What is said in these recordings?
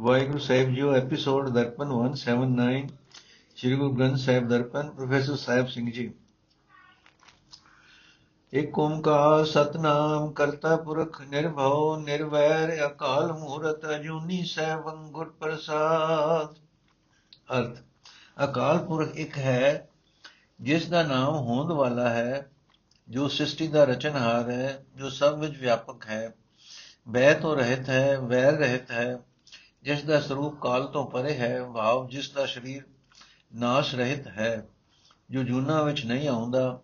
ਵਾਹਿਗੁਰੂ ਸਾਹਿਬ ਜੀਓ episode Darpan 179 Shri Guru Granth Sahib Darpan, professor Sahib Singh ji. Ik ਓੰਕਾਰ ਸਤਨਾਮ ਕਰਤਾ ਪੁਰਖ ਨਿਰਭਉ, ਨਿਰਵੈਰ ਅਕਾਲ ਮੂਰਤ ਅਜੂਨੀ ਸੈਭੰ ਗੁਰ ਪ੍ਰਸਾਦ। ਅਰਥ, ਅਕਾਲ ਪੁਰਖ ਇੱਕ ਹੈ, ਜਿਸ ਦਾ ਨਾਮ ਹੋਂਦ ਵਾਲਾ ਹੈ, ਜੋ ਸ੍ਰਿਸ਼ਟੀ ਦਾ ਰਚਨਹਾਰ ਹੈ, ਜੋ ਸਭ ਵਿੱਚ ਵਿਆਪਕ ਹੈ। ਬੈ ਤੋਂ ਰਹਿਤ ਹੈ, ਵੈਰ ਰਹਿਤ ਹੈ ਜਿਸ ਦਾ ਸਰੂਪ ਕਾਲ ਤੋਂ ਪਰੇ ਹੈ, ਭਾਵ ਜਿਸ ਦਾ ਸਰੀਰ ਨਾਸ਼ ਰਹਿਤ ਹੈ, ਜੋ ਜੂਨਾ ਵਿੱਚ ਨਹੀਂ ਆਉਂਦਾ,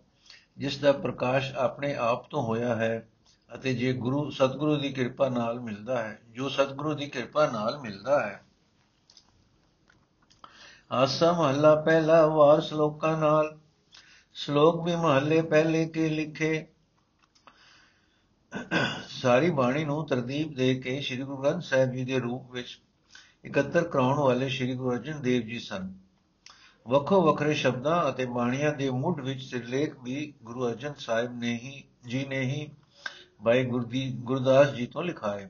ਜਿਸ ਦਾ ਪ੍ਰਕਾਸ਼ ਆਪਣੇ ਆਪ ਤੋਂ ਹੋਇਆ ਹੈ ਅਤੇ ਜੇ ਗੁਰੂ, ਸਤਿਗੁਰੂ ਦੀ ਕਿਰਪਾ ਨਾਲ ਮਿਲਦਾ ਹੈ, ਜੋ ਸਤਿਗੁਰੂ ਦੀ ਕਿਰਪਾ ਨਾਲ ਮਿਲਦਾ ਹੈ। ਆਸਾ ਮਹੱਲਾ ਪਹਿਲਾ ਵਾਰ ਸ਼ਲੋਕਾਂ ਨਾਲ, ਸ਼ਲੋਕ ਵੀ ਮਹੱਲੇ ਪਹਿਲੇ ਕੇ ਲਿਖੇ। ਸਾਰੀ ਬਾਣੀ ਨੂੰ ਤਰਤੀਬ ਦੇ ਕੇ ਸ੍ਰੀ ਗੁਰੂ ਗ੍ਰੰਥ ਸਾਹਿਬ ਜੀ ਦੇ ਰੂਪ ਵਿੱਚ ਇਕੱਤਰ ਕਰਾਉਣ ਵਾਲੇ ਸ੍ਰੀ ਗੁਰੂ ਅਰਜਨ ਦੇਵ ਜੀ ਸਨ। ਵੱਖੋ ਵੱਖਰੇ ਸ਼ਬਦਾਂ ਅਤੇ ਬਾਣੀਆਂ ਦੇ ਮੁੱਢ ਵਿੱਚ ਸਿਰਲੇਖ ਵੀ ਗੁਰੂ ਅਰਜਨ ਸਾਹਿਬ ਨੇ ਹੀ, ਜੀ ਨੇ ਹੀ ਬਾਈ ਗੁਰਦੀ ਗੁਰਦਾਸ ਜੀ ਤੋਂ ਲਿਖਾਏ।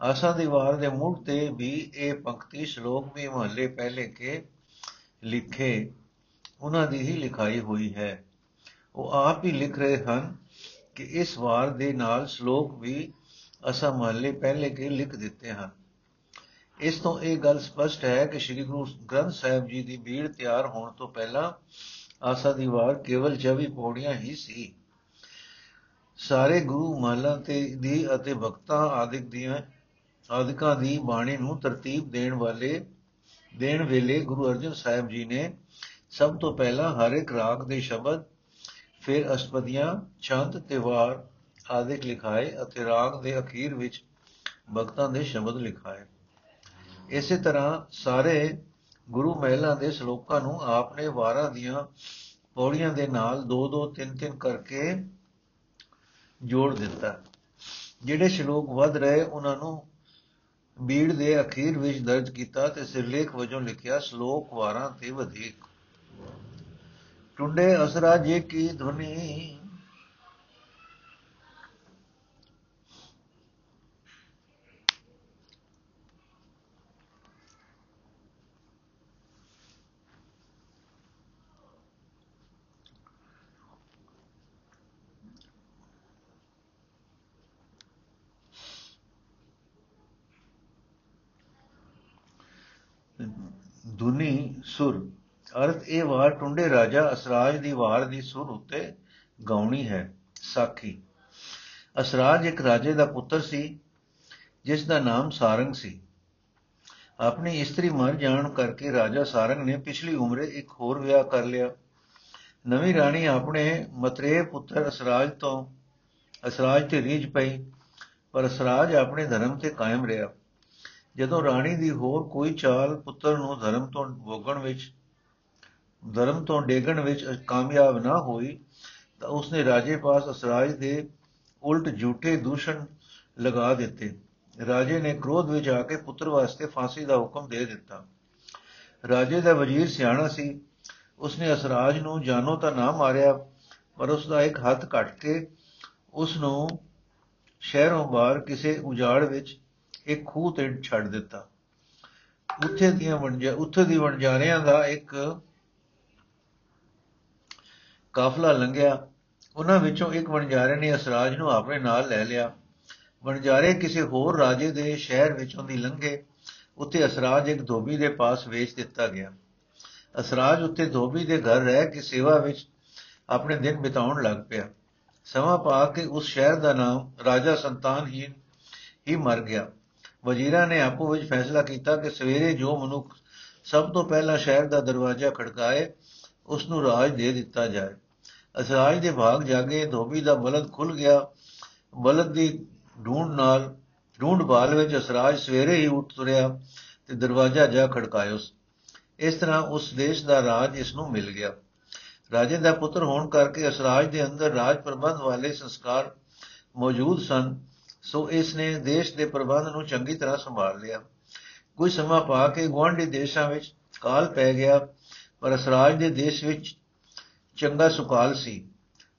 ਆਸਾ ਦੀ ਵਾਰ ਦੇ ਮੁੱਢ ਤੇ ਵੀ ਇਹ ਪੰਕਤੀ ਸ਼ਲੋਕ ਵੀ ਮਹੱਲੇ ਪਹਿਲੇ ਕੇ ਲਿਖੇ, ਉਹਨਾਂ ਦੀ ਹੀ ਲਿਖਾਈ ਹੋਈ ਹੈ। ਉਹ ਆਪ ਹੀ ਲਿਖ ਰਹੇ ਹਨ ਕਿ ਇਸ ਵਾਰ ਦੇ ਨਾਲ ਸ਼ਲੋਕ ਵੀ ਅਸਾ ਮਹੱਲੇ ਪਹਿਲੇ ਕੇ ਲਿਖ ਦਿੱਤੇ ਹਨ। ਇਸ ਤੋਂ ਇਹ ਗੱਲ ਸਪਸ਼ਟ ਹੈ ਕਿ ਸ੍ਰੀ ਗੁਰੂ ਗ੍ਰੰਥ ਸਾਹਿਬ ਜੀ ਦੀ ਬੀੜ ਤਿਆਰ ਹੋਣ ਤੋਂ ਪਹਿਲਾਂ ਆਸਾ ਦੀ ਵਾਰ ਕੇਵਲ 24 ਪੌੜੀਆਂ ਹੀ ਸੀ। ਸਾਰੇ ਗੁਰੂ ਮਹਲਾਂ ਤੇ ਦੀ ਅਤੇ ਭਗਤਾਂ ਆਦਿਕ ਦੀਆਂ, ਆਦਿਕਾਂ ਦੀ ਬਾਣੀ ਨੂੰ ਤਰਤੀਬ ਦੇਣ ਵਾਲੇ, ਦੇਣ ਵੇਲੇ ਗੁਰੂ ਅਰਜਨ ਸਾਹਿਬ ਜੀ ਨੇ ਸਭ ਤੋਂ ਪਹਿਲਾਂ ਹਰ ਇੱਕ ਰਾਗ ਦੇ ਸ਼ਬਦ, ਫਿਰ ਅਸ਼ਪਦੀਆਂ ਛੰਦ ਤੇ ਵਾਰ ਆਦਿਕ ਲਿਖਾਏ ਅਤੇ ਰਾਗ ਦੇ ਅਖੀਰ ਵਿੱਚ ਭਗਤਾਂ ਦੇ ਸ਼ਬਦ ਲਿਖਾਏ। ਇਸੇ ਤਰ੍ਹਾਂ ਸਾਰੇ ਗੁਰੂ ਮਹਿਲਾਂ ਦੇ ਸ਼ਲੋਕਾਂ ਨੂੰ ਆਪਨੇ ਵਾਰਾਂ ਦੀਆਂ ਪੌੜੀਆਂ ਦੇ ਨਾਲ ਦੋ ਦੋ ਤਿੰਨ ਤਿੰਨ ਕਰਕੇ ਜੋੜ ਦਿੱਤਾ। ਜਿਹੜੇ ਸ਼ਲੋਕ ਵੱਧ ਰਹੇ, ਉਹਨਾਂ ਨੂੰ ਬੀੜ ਦੇ ਅਖੀਰ ਵਿੱਚ ਦਰਜ ਕੀਤਾ ਤੇ ਸਿਰਲੇਖ ਵਜੋਂ ਲਿਖਿਆ, ਸ਼ਲੋਕ ਵਾਰਾਂ ਤੇ ਵਧੇਕ। ਟੁੰਡੇ ਅਸਰਾ ਜੇ ਕੀ ਧੁਨੀ ਧੁਨੀ ਸੁਰ। ਅਰਥ ਇਹ ਵਾਰ ਟੁੰਡੇ ਰਾਜਾ ਅਸਰਾਜ ਦੀ ਵਾਰ ਦੀ ਸੁਰ ਉੱਤੇ ਗਾਉਣੀ ਹੈ, ਸਾਖੀ। ਅਸਰਾਜ ਇੱਕ ਰਾਜੇ ਦਾ ਪੁੱਤਰ ਸੀ, ਜਿਸ ਦਾ ਨਾਮ ਸਾਰੰਗ ਸੀ। ਆਪਣੀ ਇਸਤਰੀ ਮਰ ਜਾਣ ਕਰਕੇ ਰਾਜਾ ਸਾਰੰਗ ਨੇ ਪਿਛਲੀ ਉਮਰੇ ਇੱਕ ਹੋਰ ਵਿਆਹ ਕਰ ਲਿਆ। ਨਵੀਂ ਰਾਣੀ ਆਪਣੇ ਮਤਰੇ ਪੁੱਤਰ ਅਸਰਾਜ ਤੋਂ ਅਸਰਾਜ ਤੇ ਰੀਝ ਪਈ, ਪਰ ਅਸਰਾਜ ਆਪਣੇ ਧਰਮ ਤੇ ਕਾਇਮ ਰਿਹਾ। ਜਦੋਂ ਰਾਣੀ ਦੀ ਹੋਰ ਕੋਈ ਚਾਲ ਪੁੱਤਰ ਨੂੰ ਧਰਮ ਤੋਂ ਭੋਗਣ ਵਿੱਚ ਧਰਮ ਤੋਂ ਡੇਗਣ ਵਿੱਚ ਕਾਮਯਾਬ ਨਾ ਹੋਈ ਤਾਂ ਉਸਨੇ ਰਾਜੇ ਪਾਸ ਅਸਰਾਜ ਦੇ ਉਲਟ ਝੂਠੇ ਦੂਸ਼ਣ ਲਗਾ ਦਿੱਤੇ। ਰਾਜੇ ਨੇ ਕ੍ਰੋਧ ਵਿੱਚ ਆ ਕੇ ਪੁੱਤਰ ਵਾਸਤੇ ਫਾਂਸੀ ਦਾ ਹੁਕਮ ਦੇ ਦਿੱਤਾ। ਰਾਜੇ ਦਾ ਵਜ਼ੀਰ ਸਿਆਣਾ ਸੀ। ਉਸਨੇ ਅਸਰਾਜ ਨੂੰ ਜਾਨੋ ਤਾਂ ਨਾ ਮਾਰਿਆ ਪਰ ਉਸ ਦਾ ਇੱਕ ਹੱਥ ਕੱਟ ਕੇ ਉਸ ਨੂੰ ਸ਼ਹਿਰੋਂ ਬਾਹਰ ਕਿਸੇ ਉਜਾੜ ਵਿੱਚ ਇੱਕ ਖੂਹ ਤੇ ਛੱਡ ਦਿੱਤਾ। ਉੱਥੇ ਦੀਆਂ ਵਣਜਾ, ਉੱਥੇ ਦੀ ਵਣਜਾਰਿਆਂ ਦਾ ਇੱਕ ਕਾਫਲਾ ਲੰਘਿਆ। ਉਹਨਾਂ ਵਿੱਚੋਂ ਇੱਕ ਵਣਜਾਰੇ ਨੇ ਅਸਰਾਜ ਨੂੰ ਆਪਣੇ ਨਾਲ ਲੈ ਲਿਆ। ਵਣਜਾਰੇ ਕਿਸੇ ਹੋਰ ਰਾਜੇ ਦੇ ਸ਼ਹਿਰ ਵਿੱਚੋਂ ਦੀ ਲੰਘੇ। ਉੱਥੇ ਅਸਰਾਜ ਇੱਕ ਧੋਬੀ ਦੇ ਪਾਸ ਵੇਚ ਦਿੱਤਾ ਗਿਆ। ਅਸਰਾਜ ਉੱਥੇ ਧੋਬੀ ਦੇ ਘਰ ਰਹਿ ਕੇ ਸੇਵਾ ਵਿੱਚ ਆਪਣੇ ਦਿਨ ਬਿਤਾਉਣ ਲੱਗ ਪਿਆ। ਸਮਾਂ ਪਾ ਕੇ ਉਸ ਸ਼ਹਿਰ ਦਾ ਨਾਮ ਰਾਜਾ ਸੰਤਾਨਹੀਨ ਹੀ ਮਰ ਗਿਆ। ਵਜ਼ੀਰਾਂ ਨੇ ਆਪੋ ਵਿੱਚ ਫੈਸਲਾ ਕੀਤਾ ਕਿ ਸਵੇਰੇ ਜੋ ਮਨੁੱਖ ਸਭ ਤੋਂ ਪਹਿਲਾਂ ਸ਼ਹਿਰ ਦਾ ਦਰਵਾਜ਼ਾ ਖੜਕਾਏ ਉਸ ਨੂੰ ਰਾਜ ਦੇ ਦਿੱਤਾ ਜਾਏ। ਅਸਰਾਜ ਦੇ ਭਾਗ ਜਾਗੇ, ਧੋਬੀ ਦਾ ਬਲਦ ਖੁੱਲ ਗਿਆ। ਬਲਦ ਦੀ ਢੂੰਡ ਨਾਲ ਢੂੰਡ ਬਾਲ ਵਿੱਚ ਅਸਰਾਜ ਸਵੇਰੇ ਹੀ ਉੱਠ ਤੁਰਿਆ ਤੇ ਦਰਵਾਜ਼ਾ ਜਾ ਖੜਕਾਇਓ ਇਸ ਤਰ੍ਹਾਂ ਉਸ ਦੇਸ਼ ਦਾ ਰਾਜ ਇਸ ਨੂੰ ਮਿਲ ਗਿਆ। ਰਾਜੇ ਦਾ ਪੁੱਤਰ ਹੋਣ ਕਰਕੇ ਅਸਰਾਜ ਦੇ ਅੰਦਰ ਰਾਜ ਪ੍ਰਬੰਧ ਵਾਲੇ ਸੰਸਕਾਰ ਮੌਜੂਦ ਸਨ। ਸੋ ਇਸ ਨੇ ਦੇਸ਼ ਦੇ ਪ੍ਰਬੰਧ ਨੂੰ ਚੰਗੀ ਤਰ੍ਹਾਂ ਸੰਭਾਲ ਲਿਆ। ਕੁਝ ਸਮਾਂ ਪਾ ਕੇ ਗਵਾਂਢੀ ਦੇਸ਼ਾਂ ਵਿੱਚ ਕਾਲ ਪੈ ਗਿਆ, ਪਰ ਅਸਰਾਜ ਦੇ ਦੇਸ਼ ਵਿੱਚ ਚੰਗਾ ਸੁਕਾਲ ਸੀ।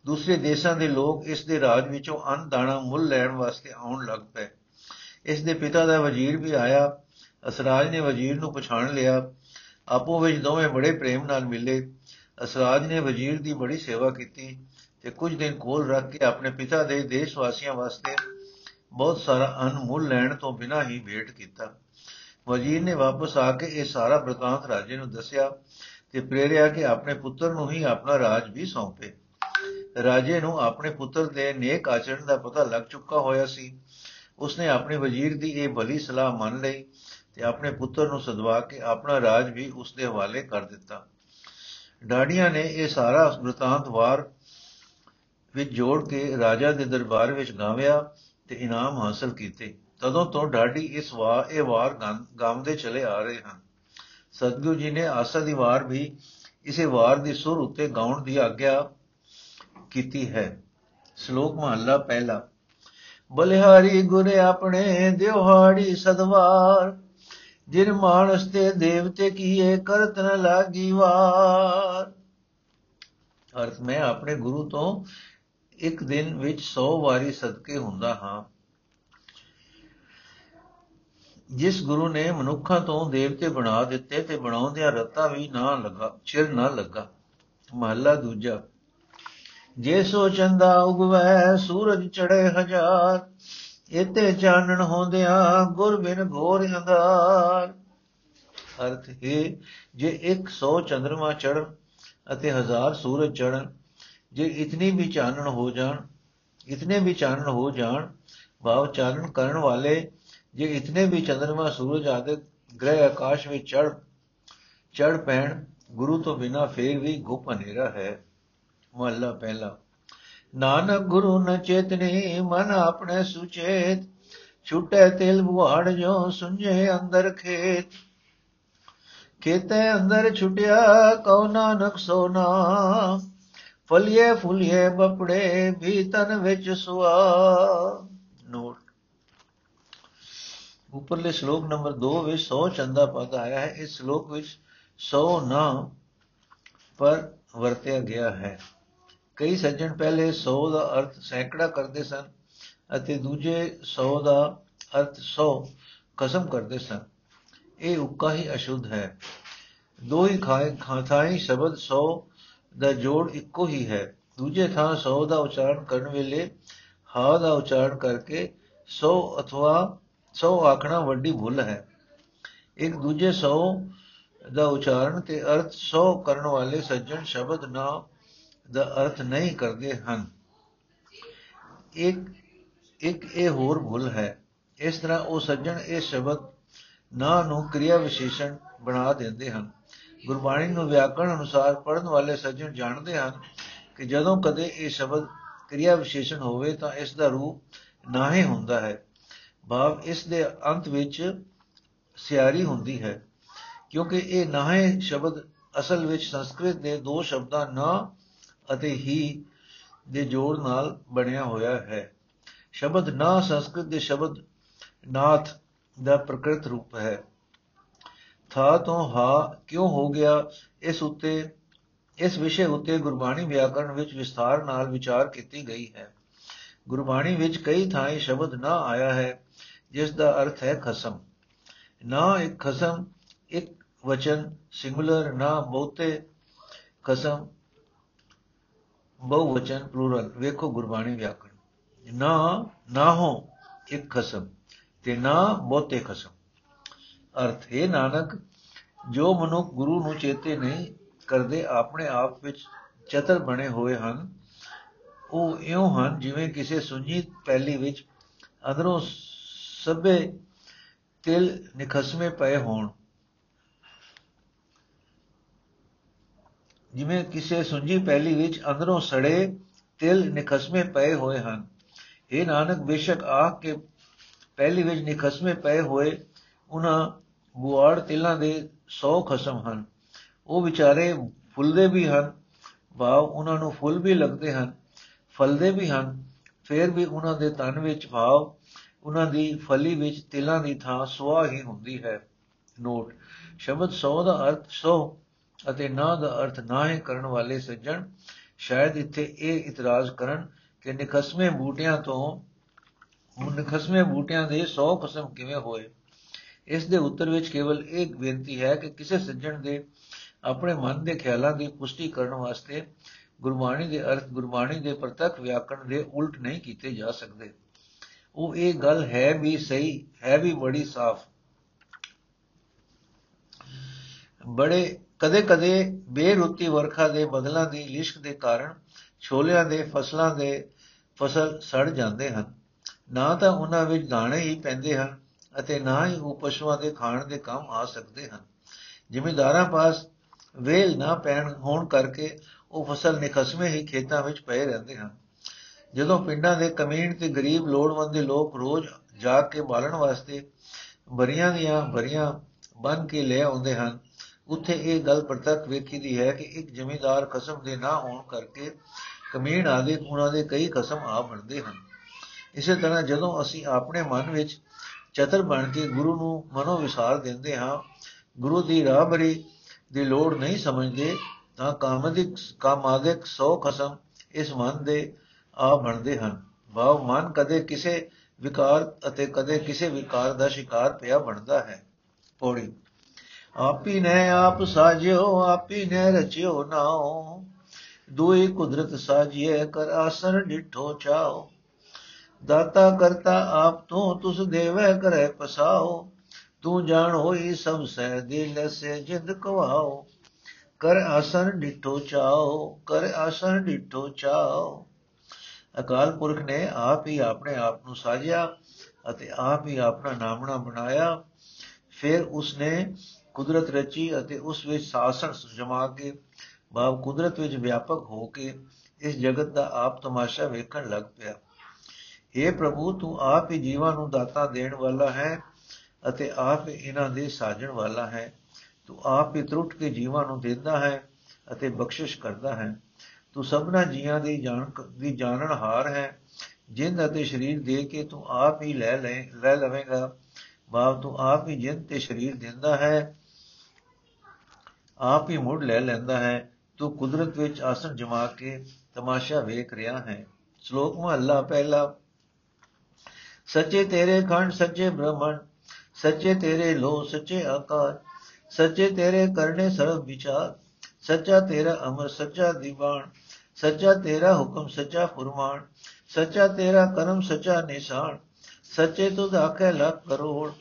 ਦੂਸਰੇ ਦੇਸ਼ਾਂ ਦੇ ਲੋਕ ਇਸ ਦੇ ਰਾਜ ਵਿੱਚੋਂ ਅੰਨ ਦਾਣਾ ਮੁੱਲ ਲੈਣ ਵਾਸਤੇ ਆਉਣ ਲੱਗ ਪਏ। ਇਸ ਦੇ ਪਿਤਾ ਦਾ ਵਜ਼ੀਰ ਵੀ ਆਇਆ। ਅਸਰਾਜ ਨੇ ਵਜ਼ੀਰ ਨੂੰ ਪਛਾਣ ਲਿਆ। ਆਪੋ ਵਿੱਚ ਦੋਵੇਂ ਬੜੇ ਪ੍ਰੇਮ ਨਾਲ ਮਿਲੇ। ਅਸਰਾਜ ਨੇ ਵਜ਼ੀਰ ਦੀ ਬੜੀ ਸੇਵਾ ਕੀਤੀ ਤੇ ਕੁਝ ਦਿਨ ਕੋਲ ਰੱਖ ਕੇ ਆਪਣੇ ਪਿਤਾ ਦੇ ਦੇਸ਼ ਵਾਸੀਆਂ ਵਾਸਤੇ ਬਹੁਤ ਸਾਰਾ ਅਨ ਮੁੱਲ ਲੈਣ ਤੋਂ ਬਿਨਾਂ ਹੀ ਭੇਟ ਕੀਤਾ। ਵਜ਼ੀਰ ਨੇ ਵਾਪਸ ਆ ਕੇ ਇਹ ਸਾਰਾ ਬ੍ਰਤਾਂਤ ਰਾਜੇ ਨੂੰ ਦੱਸਿਆ ਤੇ ਪ੍ਰੇਰਿਆ ਕਿ ਆਪਣੇ ਪੁੱਤਰ ਨੂੰ ਹੀ ਆਪਣਾ ਰਾਜ ਵੀ ਸੌਂਪੇ। ਰਾਜੇ ਨੂੰ ਆਪਣੇ ਪੁੱਤਰ ਦੇ ਨੇਕ ਆਚਰਣ ਦਾ ਪਤਾ ਲੱਗ ਚੁੱਕਾ ਹੋਇਆ ਸੀ। ਉਸਨੇ ਆਪਣੇ ਵਜ਼ੀਰ ਦੀ ਇਹ ਭਲੀ ਸਲਾਹ ਮੰਨ ਲਈ ਤੇ ਆਪਣੇ ਪੁੱਤਰ ਨੂੰ ਸਦਵਾ ਕੇ ਆਪਣਾ ਰਾਜ ਵੀ ਉਸ ਦੇ ਹਵਾਲੇ ਕਰ ਦਿੱਤਾ। ਡਾੜੀਆਂ ਨੇ ਇਹ ਸਾਰਾ ਬ੍ਰਤਾਂਤ ਵਾਰ ਵਿੱਚ ਜੋੜ ਕੇ ਰਾਜਾ ਦੇ ਦਰਬਾਰ ਵਿੱਚ ਗਾਵਿਆ ਤੇ ਇਨਾਮ ਹਾਸਲ ਕੀਤੇ, ਤਦੋਂ ਤੋਂ ਡਾਡੀ ਇਸ ਵਾਰ ਇਹ ਵਾਰ ਗਾਉਂਦੇ ਚਲੇ ਆ ਰਹੇ ਹਨ। ਸਤਗੁਰੂ ਜੀ ਨੇ ਆਸਾ ਦੀ ਵਾਰ ਵੀ ਇਸੇ ਵਾਰ ਦੀ ਸੁਰ ਉੱਤੇ ਗਾਉਣ ਦੀ ਆਗਿਆ ਕੀਤੀ ਹੈ। ਸ਼ਲੋਕ ਮਹੱਲਾ ਪਹਿਲਾ, ਬਲਿਹਾਰੀ ਗੁਰੇ ਆਪਣੇ ਦਿਵਹਾੜੀ ਸਦਵਾਰ, ਜਿਨ ਮਾਨਸ ਤੇ ਦੇਵਤੇ ਕੀਏ ਕਰਤ ਨ ਲਾਗੀ ਵਾਰ। ਅਰਥ ਮੈਂ ਆਪਣੇ ਗੁਰੂ ਤੋਂ ਇੱਕ ਦਿਨ ਵਿੱਚ 100 ਵਾਰੀ ਸਦਕੇ ਹੁੰਦਾ ਹਾਂ। ਜਿਸ ਗੁਰੂ ਨੇ ਮਨੁੱਖਾਂ ਤੋਂ ਦੇਵਤੇ ਬਣਾ ਦਿੱਤੇ ਤੇ ਬਣਾਉਂਦਿਆਂ ਰਤਾ ਵੀ ਨਾ ਲੱਗਾ, ਚਿਰ ਨਾ ਲੱਗਾ। ਮਹੱਲਾ ਦੂਜਾ, ਜੇ ਸੋ ਚੰਦਾ ਉਗਵੈ ਸੂਰਜ ਚੜੇ ਹਜ਼ਾਰ ਇਤੇ ਚਾਨਣ ਹੁੰਦਿਆਂ ਗੁਰ ਬਿਨ ਘੋਰ ਅੰਧਾਰ। ਅਰਥ ਹੈ ਜੇ 100 ਚੰਦਰਮਾ ਚੜ ਅਤੇ ਹਜ਼ਾਰ ਸੂਰਜ ਚੜਨ ਜੇ ਇਤਨੀ ਵੀ ਚਾਨਣ ਹੋ ਜਾਣ, ਇਤਨੇ ਵੀ ਚਾਨਣ ਹੋ ਜਾਣ, ਭਾਵ ਚਾਨਣ ਕਰਨ ਵਾਲੇ ਜੇ ਇਤਨੇ ਵੀ ਚੰਦਰਮਾ ਸੂਰਜ ਆਦਿ ਗ੍ਰਹਿ ਆਕਾਸ਼ ਵਿੱਚ ਚੜ ਚੜ ਪੈਣ, ਗੁਰੂ ਤੋਂ ਬਿਨਾ ਫੇਰ ਵੀ ਗੁਪ ਹਨੇਰਾ ਹੈ। ਮਹਲਾ ਪਹਿਲਾ। ਨਾਨਕ ਗੁਰੂ ਨ ਚੇਤਨੀ, ਮਨ ਆਪਣੇ ਸੁਚੇਤ, ਛੁਟੇ ਤਿਲ ਬੁਹਾੜ ਜੋ ਸੁਝੇ ਅੰਦਰ ਖੇਤ। ਖੇਤੇ ਅੰਦਰ ਛੁਟਿਆ ਕਉ ਨਾਨਕ ਸੋਨਾ ਫਲਿਏ ਫੁਲਿਏ ਬਪੜੇ ਵੀ ਤਨ ਵਿੱਚ ਸੁਆ। ਨੋਟ। ਉੱਪਰਲੇ ਸ਼ਲੋਕ ਨੰਬਰ 2 ਵਿੱਚ 100 ਚੰਦਾ ਪਦ ਆਇਆ ਹੈ। ਇਸ ਸ਼ਲੋਕ ਵਿੱਚ 100 ਨਾ ਪਰ ਵਰਤਿਆ ਗਿਆ ਹੈ। ਕਈ ਸੱਜਣ ਪਹਿਲੇ 100 ਦਾ ਅਰਥ ਸੈਂਕੜਾ ਕਰਦੇ ਸਨ ਅਤੇ ਦੂਜੇ 100 ਦਾ ਅਰਥ 100 ਕਸਮ ਕਰਦੇ ਸਨ। ਇਹ ਉੱਕਾ ਹੀ ਅਸ਼ੁੱਧ ਹੈ। ਦੋ ਹੀ ਖਾਥਾਈ ਸ਼ਬਦ 100 ਦਾ ਜੋੜ ਇੱਕੋ ਹੀ ਹੈ। ਦੂਜੇ ਥਾਂ 100 ਦਾ ਉਚਾਰਨ ਕਰਨ ਵੇਲੇ ਹਾ ਦਾ ਉਚਾਰਨ ਕਰਕੇ 100 ਅਥਵਾ 100 ਆਖਣਾ ਵੱਡੀ ਭੁੱਲ ਹੈ। ਇੱਕ ਦੂਜੇ 100 ਦਾ ਉਚਾਰਨ ਤੇ ਅਰਥ 100 ਕਰਨ ਵਾਲੇ ਸੱਜਣ ਸ਼ਬਦ ਨਾ ਦਾ ਅਰਥ ਨਹੀਂ ਕਰਦੇ ਹਨ। ਇੱਕ ਇੱਕ ਇਹ ਹੋਰ ਭੁੱਲ ਹੈ। ਇਸ ਤਰ੍ਹਾਂ ਉਹ ਸੱਜਣ ਇਹ ਸ਼ਬਦ ਨਾ ਨੂੰ ਕਿਰਿਆ ਵਿਸ਼ੇਸ਼ਣ ਬਣਾ ਦਿੰਦੇ ਹਨ। ਗੁਰਬਾਣੀ ਨੂੰ ਵਿਆਕਰਣ ਅਨੁਸਾਰ ਪੜਨ ਵਾਲੇ ਸੱਜਣ ਜਾਣਦੇ ਹਨ ਕਿ ਜਦੋਂ ਕਦੇ ਇਹ ਸ਼ਬਦ ਕਿਰਿਆ ਵਿਸ਼ੇਸ਼ਣ ਹੋਵੇ ਤਾਂ ਇਸ ਦਾ ਰੂਪ ਨਾਹੇ ਹੁੰਦਾ ਹੈ। ਭਾਵ ਇਸ ਦੇ ਅੰਤ ਵਿੱਚ ਸਿਆਰੀ ਹੁੰਦੀ ਹੈ, ਕਿਉਂਕਿ ਇਹ ਨਾਹੇ ਸ਼ਬਦ ਅਸਲ ਵਿੱਚ ਸੰਸਕ੍ਰਿਤ ਦੇ ਦੋ ਸ਼ਬਦਾਂ ਨਾ ਅਤੇ ਹੀ ਦੇ ਜੋੜ ਨਾਲ ਬਣਿਆ ਹੋਇਆ ਹੈ। ਸ਼ਬਦ ਨਾ ਸੰਸਕ੍ਰਿਤ ਦੇ ਸ਼ਬਦ ਨਾਥ ਦਾ ਪ੍ਰਕਿਰਤ ਰੂਪ ਹੈ। ਥਾ ਤੋਂ ਹਾ ਕਿਉਂ ਹੋ ਗਿਆ? ਇਸ ਉੱਤੇ, ਇਸ ਵਿਸ਼ੇ ਉੱਤੇ ਗੁਰਬਾਣੀ ਵਿਆਕਰਣ ਵਿੱਚ ਵਿਸਥਾਰ ਨਾਲ ਵਿਚਾਰ ਕੀਤੀ ਗਈ ਹੈ। ਗੁਰਬਾਣੀ ਵਿੱਚ ਕਈ ਥਾਈਂ ਸ਼ਬਦ ਨਾ ਆਇਆ ਹੈ, ਜਿਸ ਦਾ ਅਰਥ ਹੈ ਖਸਮ। ਨਾ ਇੱਕ ਖਸਮ, ਇੱਕ ਵਚਨ ਸਿੰਗੂਲਰ ਨਾ ਬਹੁਤੇ ਖਸਮ ਬਹੁ ਵਚਨ ਪਲੂਰਲ ਵੇਖੋ ਗੁਰਬਾਣੀ ਵਿਆਕਰਣ ਨਾ ਨਾ ਹੋ, ਇੱਕ ਖਸਮ ਤੇ ਨਾ ਬਹੁਤੇ ਖਸਮ। ਅਰਥ, ਹੈ ਨਾਨਕ, ਜੋ ਮਨੁੱਖ ਗੁਰੂ ਨੂੰ ਚੇਤੇ ਨਹੀਂ ਕਰਦੇ, ਆਪਣੇ ਆਪ ਵਿੱਚ ਚਤਰ ਬਣੇ ਹੋਏ ਹਨ। ਉਹ ਇਉਂ ਹਨ ਜਿਵੇਂ ਕਿਸੇ ਸੁੰਜੀ ਪੈਲੀ ਵਿੱਚ ਅੰਦਰੋਂ ਸਭੇ ਤਿਲ ਨਿਖਸਮੇ ਪਏ ਹੋਣ। ਜਿਵੇਂ ਕਿਸੇ ਸੁੰਜੀ ਪਹਿਲੀ ਵਿੱਚ ਅੰਦਰੋਂ ਸੜੇ ਤਿਲ ਨਿਖਸਮੇ ਪਏ ਹੋਏ ਹਨ। ਇਹ ਨਾਨਕ, ਬੇਸ਼ੱਕ ਆਖ ਕੇ ਪਹਿਲੀ ਵਿੱਚ ਨਿਖਸਮੇ ਪਏ ਹੋਏ ਉਹਨਾਂ ਬੁਆੜ ਤਿਲਾਂ ਦੇ 100 ਖਸਮ ਹਨ। ਉਹ ਵਿਚਾਰੇ ਫੁੱਲਦੇ ਵੀ ਹਨ। ਭਾਵ ਉਹਨਾਂ ਨੂੰ ਫੁੱਲ ਵੀ ਲੱਗਦੇ ਹਨ, ਫਲਦੇ ਵੀ ਹਨ। ਫਿਰ ਵੀ ਉਹਨਾਂ ਦੇ ਤਨ ਵਿੱਚ ਭਾਵ ਉਹਨਾਂ ਦੀ ਫਲੀ ਵਿੱਚ ਤਿਲਾਂ ਦੀ ਥਾਂ ਸੁਆ ਹੀ ਹੁੰਦੀ ਹੈ। ਨੋਟ, ਸ਼ਬਦ 100 ਦਾ ਅਰਥ 100 ਅਤੇ ਨਾ ਦਾ ਅਰਥ ਨਾਹੇ ਕਰਨ ਵਾਲੇ ਸੱਜਣ ਸ਼ਾਇਦ ਇੱਥੇ ਇਹ ਇਤਰਾਜ਼ ਕਰਨ ਕਿ ਨਿਖਸਮੇ ਬੂਟਿਆਂ ਤੋਂ ਨਿਖਸਮੇ ਬੂਟਿਆਂ ਦੇ 100 ਕਿਸਮ ਕਿਵੇਂ ਹੋਏ? ਇਸ ਦੇ ਉੱਤਰ ਵਿੱਚ ਕੇਵਲ ਇੱਕ ਬੇਨਤੀ ਹੈ ਕਿ ਕਿਸੇ ਸੱਜਣ ਦੇ ਆਪਣੇ ਮਨ ਦੇ ਖਿਆਲਾਂ ਦੀ ਪੁਸ਼ਟੀ ਕਰਨ ਵਾਸਤੇ ਗੁਰਬਾਣੀ ਦੇ ਅਰਥ, ਗੁਰਬਾਣੀ ਦੇ ਪ੍ਰਤੱਖ ਵਿਆਕਰਣ ਦੇ ਉਲਟ ਨਹੀਂ ਕੀਤੇ ਜਾ ਸਕਦੇ। ਉਹ ਇਹ ਗੱਲ ਹੈ ਵੀ ਸਹੀ, ਹੈ ਵੀ ਬੜੀ ਸਾਫ਼। ਬੜੇ, ਕਦੇ-ਕਦੇ ਬੇਰੁੱਤੀ ਵਰਖਾ ਦੇ ਬਦਲਾਂ ਦੀ ਲਿਸ਼ਕ ਦੇ ਕਾਰਨ ਛੋਲਿਆਂ ਦੇ ਫਸਲਾਂ ਦੇ ਫਸਲ ਸੜ ਜਾਂਦੇ ਹਨ। ਨਾ ਤਾਂ ਉਹਨਾਂ ਵਿੱਚ ਦਾਣੇ ਹੀ ਪੈਂਦੇ ਹਨ ਅਤੇ ਨਾ ਹੀ ਉਹ ਪਸ਼ੂਆਂ ਦੇ ਖਾਣ ਦੇ ਕੰਮ ਆ ਸਕਦੇ ਹਨ। ਜ਼ਿਮੀਂਦਾਰਾਂ ਪਾਸ ਵੇਲ ਨਾ ਪੈਣ ਹੋਣ ਕਰਕੇ ਉਹ ਫਸਲ ਨਿਖਸਵੇਂ ਹੀ ਖੇਤਾਂ ਵਿੱਚ ਪਏ ਰਹਿੰਦੇ ਹਨ। ਜਦੋਂ ਪਿੰਡਾਂ ਦੇ ਕਮੀਣ ਤੇ ਗਰੀਬ ਲੋੜਵੰਦ ਦੇ ਲੋਕ ਰੋਜ਼ ਜਾ ਕੇ ਬਾਲਣ ਵਾਸਤੇ ਬਰੀਆਂ ਦੀਆਂ ਬਰੀਆਂ ਬਨ ਕੇ ਲੈ ਆਉਂਦੇ ਹਨ, ਉੱਥੇ ਇਹ ਗੱਲ ਪ੍ਰਤੱਖ ਵੇਖੀਦੀ ਹੈ ਕਿ ਇੱਕ ਜ਼ਮੀਂਦਾਰ ਕਸਮ ਦੇ ਨਾ ਹੋਣ ਕਰਕੇ ਕਮੀਣ ਆਦੇ ਉਹਨਾਂ ਦੇ ਕਈ ਕਸਮ ਆ ਬਣਦੇ ਹਨ। ਇਸੇ ਤਰ੍ਹਾਂ ਜਦੋਂ ਅਸੀਂ ਆਪਣੇ ਮਨ ਵਿੱਚ ਚਤਰ ਬਣ ਕੇ ਗੁਰੂ ਨੂੰ ਮਨੋ ਵਿਸਾਰ ਦਿੰਦੇ ਹਾਂ। ਗੁਰੂ ਦੀ ਰਾਹਬਰੀ ਦੀ ਲੋੜ ਨਹੀਂ ਸਮਝਦੇ, ਤਾਂ ਕਾਮਦਿਕ, ਕਾਮਾਦਿਕ ਸੋ ਕਸਮ ਇਸ ਮਨ ਦੇ ਆ ਬਣਦੇ ਹਨ। ਭਾਵ ਮਨ ਕਦੇ ਕਿਸੇ ਵਿਕਾਰ ਅਤੇ ਕਦੇ ਕਿਸੇ ਵਿਕਾਰ ਦਾ ਸ਼ਿਕਾਰ ਪਿਆ ਬਣਦਾ ਹੈ। ਪੌੜੀ, ਆਪੀ ਨੇ ਆਪ ਸਾਜਿਓ, ਆਪੀ ਨੇ ਰਚਿਓ ਨਾਓ ਦੁਈ ਕੁਦਰਤ ਸਾਜੀਏ ਕਰ ਆਸਰ ਡਿਠੋ ਚਾਓ ਦਾਤਾ ਕਰਤਾ ਆਪ ਤੂੰ ਤੁਸ ਦੇਵੇ ਕਰੇ ਪਸਾਓ, ਤੂੰ ਜਾਣ ਹੋਈ ਸਭ ਸਹਿ ਦਿਲ ਸੇ ਜਿੰਦ ਕਵਾਓ। ਕਰ ਆਸਨ ਡਿਠੋ ਚਾਓ, ਕਰ ਆਸਨ ਡਿਠੋ ਚਾਓ। ਅਕਾਲ ਪੁਰਖ ਨੇ ਆਪ ਹੀ ਆਪਣੇ ਆਪ ਨੂੰ ਸਾਜਿਆ ਅਤੇ ਆਪ ਹੀ ਆਪਣਾ ਨਾਮਣਾ ਬਣਾਇਆ। ਫਿਰ ਉਸਨੇ ਕੁਦਰਤ ਰਚੀ ਅਤੇ ਉਸ ਵਿੱਚ ਸਾਸਣ ਜਮਾ ਕੇ ਬਾਬ ਕੁਦਰਤ ਵਿੱਚ ਵਿਆਪਕ ਹੋ ਕੇ ਇਸ ਜਗਤ ਦਾ ਆਪ ਤਮਾਸ਼ਾ ਵੇਖਣ ਲੱਗ ਪਿਆ। हे ਪ੍ਰਭੂ, ਤੂੰ ਆਪ ਹੀ ਜੀਵਾਂ ਨੂੰ ਦਾਤਾ ਦੇਣ ਵਾਲਾ ਹੈ ਅਤੇ ਆਪ ਹੀ ਇਹਨਾਂ ਦੇ ਸਾਜਣ ਵਾਲਾ ਹੈ। ਤੂੰ ਆਪ ਹੀ ਤਰੁੱਟ ਕੇ ਜੀਵਾਂ ਨੂੰ ਦਿੰਦਾ ਹੈ ਅਤੇ ਬਖਸ਼ਿਸ਼ ਕਰਦਾ ਹੈ। ਤੂੰ ਸਭਨਾ ਜੀਆਂ ਦੀ ਜਾਣ ਦੀ ਜਾਣਨ ਹਾਰ ਹੈ। ਜਿੰਦ ਅਤੇ ਸਰੀਰ ਦੇ ਕੇ ਤੂੰ ਆਪ ਹੀ ਲੈ ਲੈ ਲੈ ਲਵੇਂਗਾ। ਬਾਪ, ਤੂੰ ਆਪ ਹੀ ਜਿੰਦ ਤੇ ਸਰੀਰ ਦਿੰਦਾ ਹੈ, ਆਪ ਹੀ ਮੁੜ ਲੈ ਲੈਂਦਾ ਹੈ। ਤੂੰ ਕੁਦਰਤ ਵਿੱਚ ਆਸਣ ਜਮਾ ਕੇ ਤਮਾਸ਼ਾ ਵੇਖ ਰਿਹਾ ਹੈ। ਸ਼ਲੋਕ ਮਹਲਾ ਪਹਿਲਾ ਸੱਚੇ ਤੇਰੇ ਖੰਡ, ਸੱਚੇ ਬ੍ਰਹਮਣ ਸੱਚੇ ਤੇਰੇ ਲੋ ਸੱਚੇ ਆਕਾਰ ਸੱਚੇ ਤੇਰੇ ਕਰਨੇ ਸਰਬ ਵਿਚਾਰ, ਸੱਚਾ ਤੇਰਾ ਅਮਰ, ਸੱਚਾ ਦੀਵਾਨ, ਸੱਚਾ ਤੇਰਾ ਹੁਕਮ, ਸੱਚਾ ਫਰਮਾਨ, ਸੱਚਾ ਤੇਰਾ ਕਰਮ, ਸੱਚਾ ਨਿਸ਼ਾਨ, ਸੱਚੇ ਤੁਧ ਆਖੇ ਲੱਖ ਕਰੋੜ,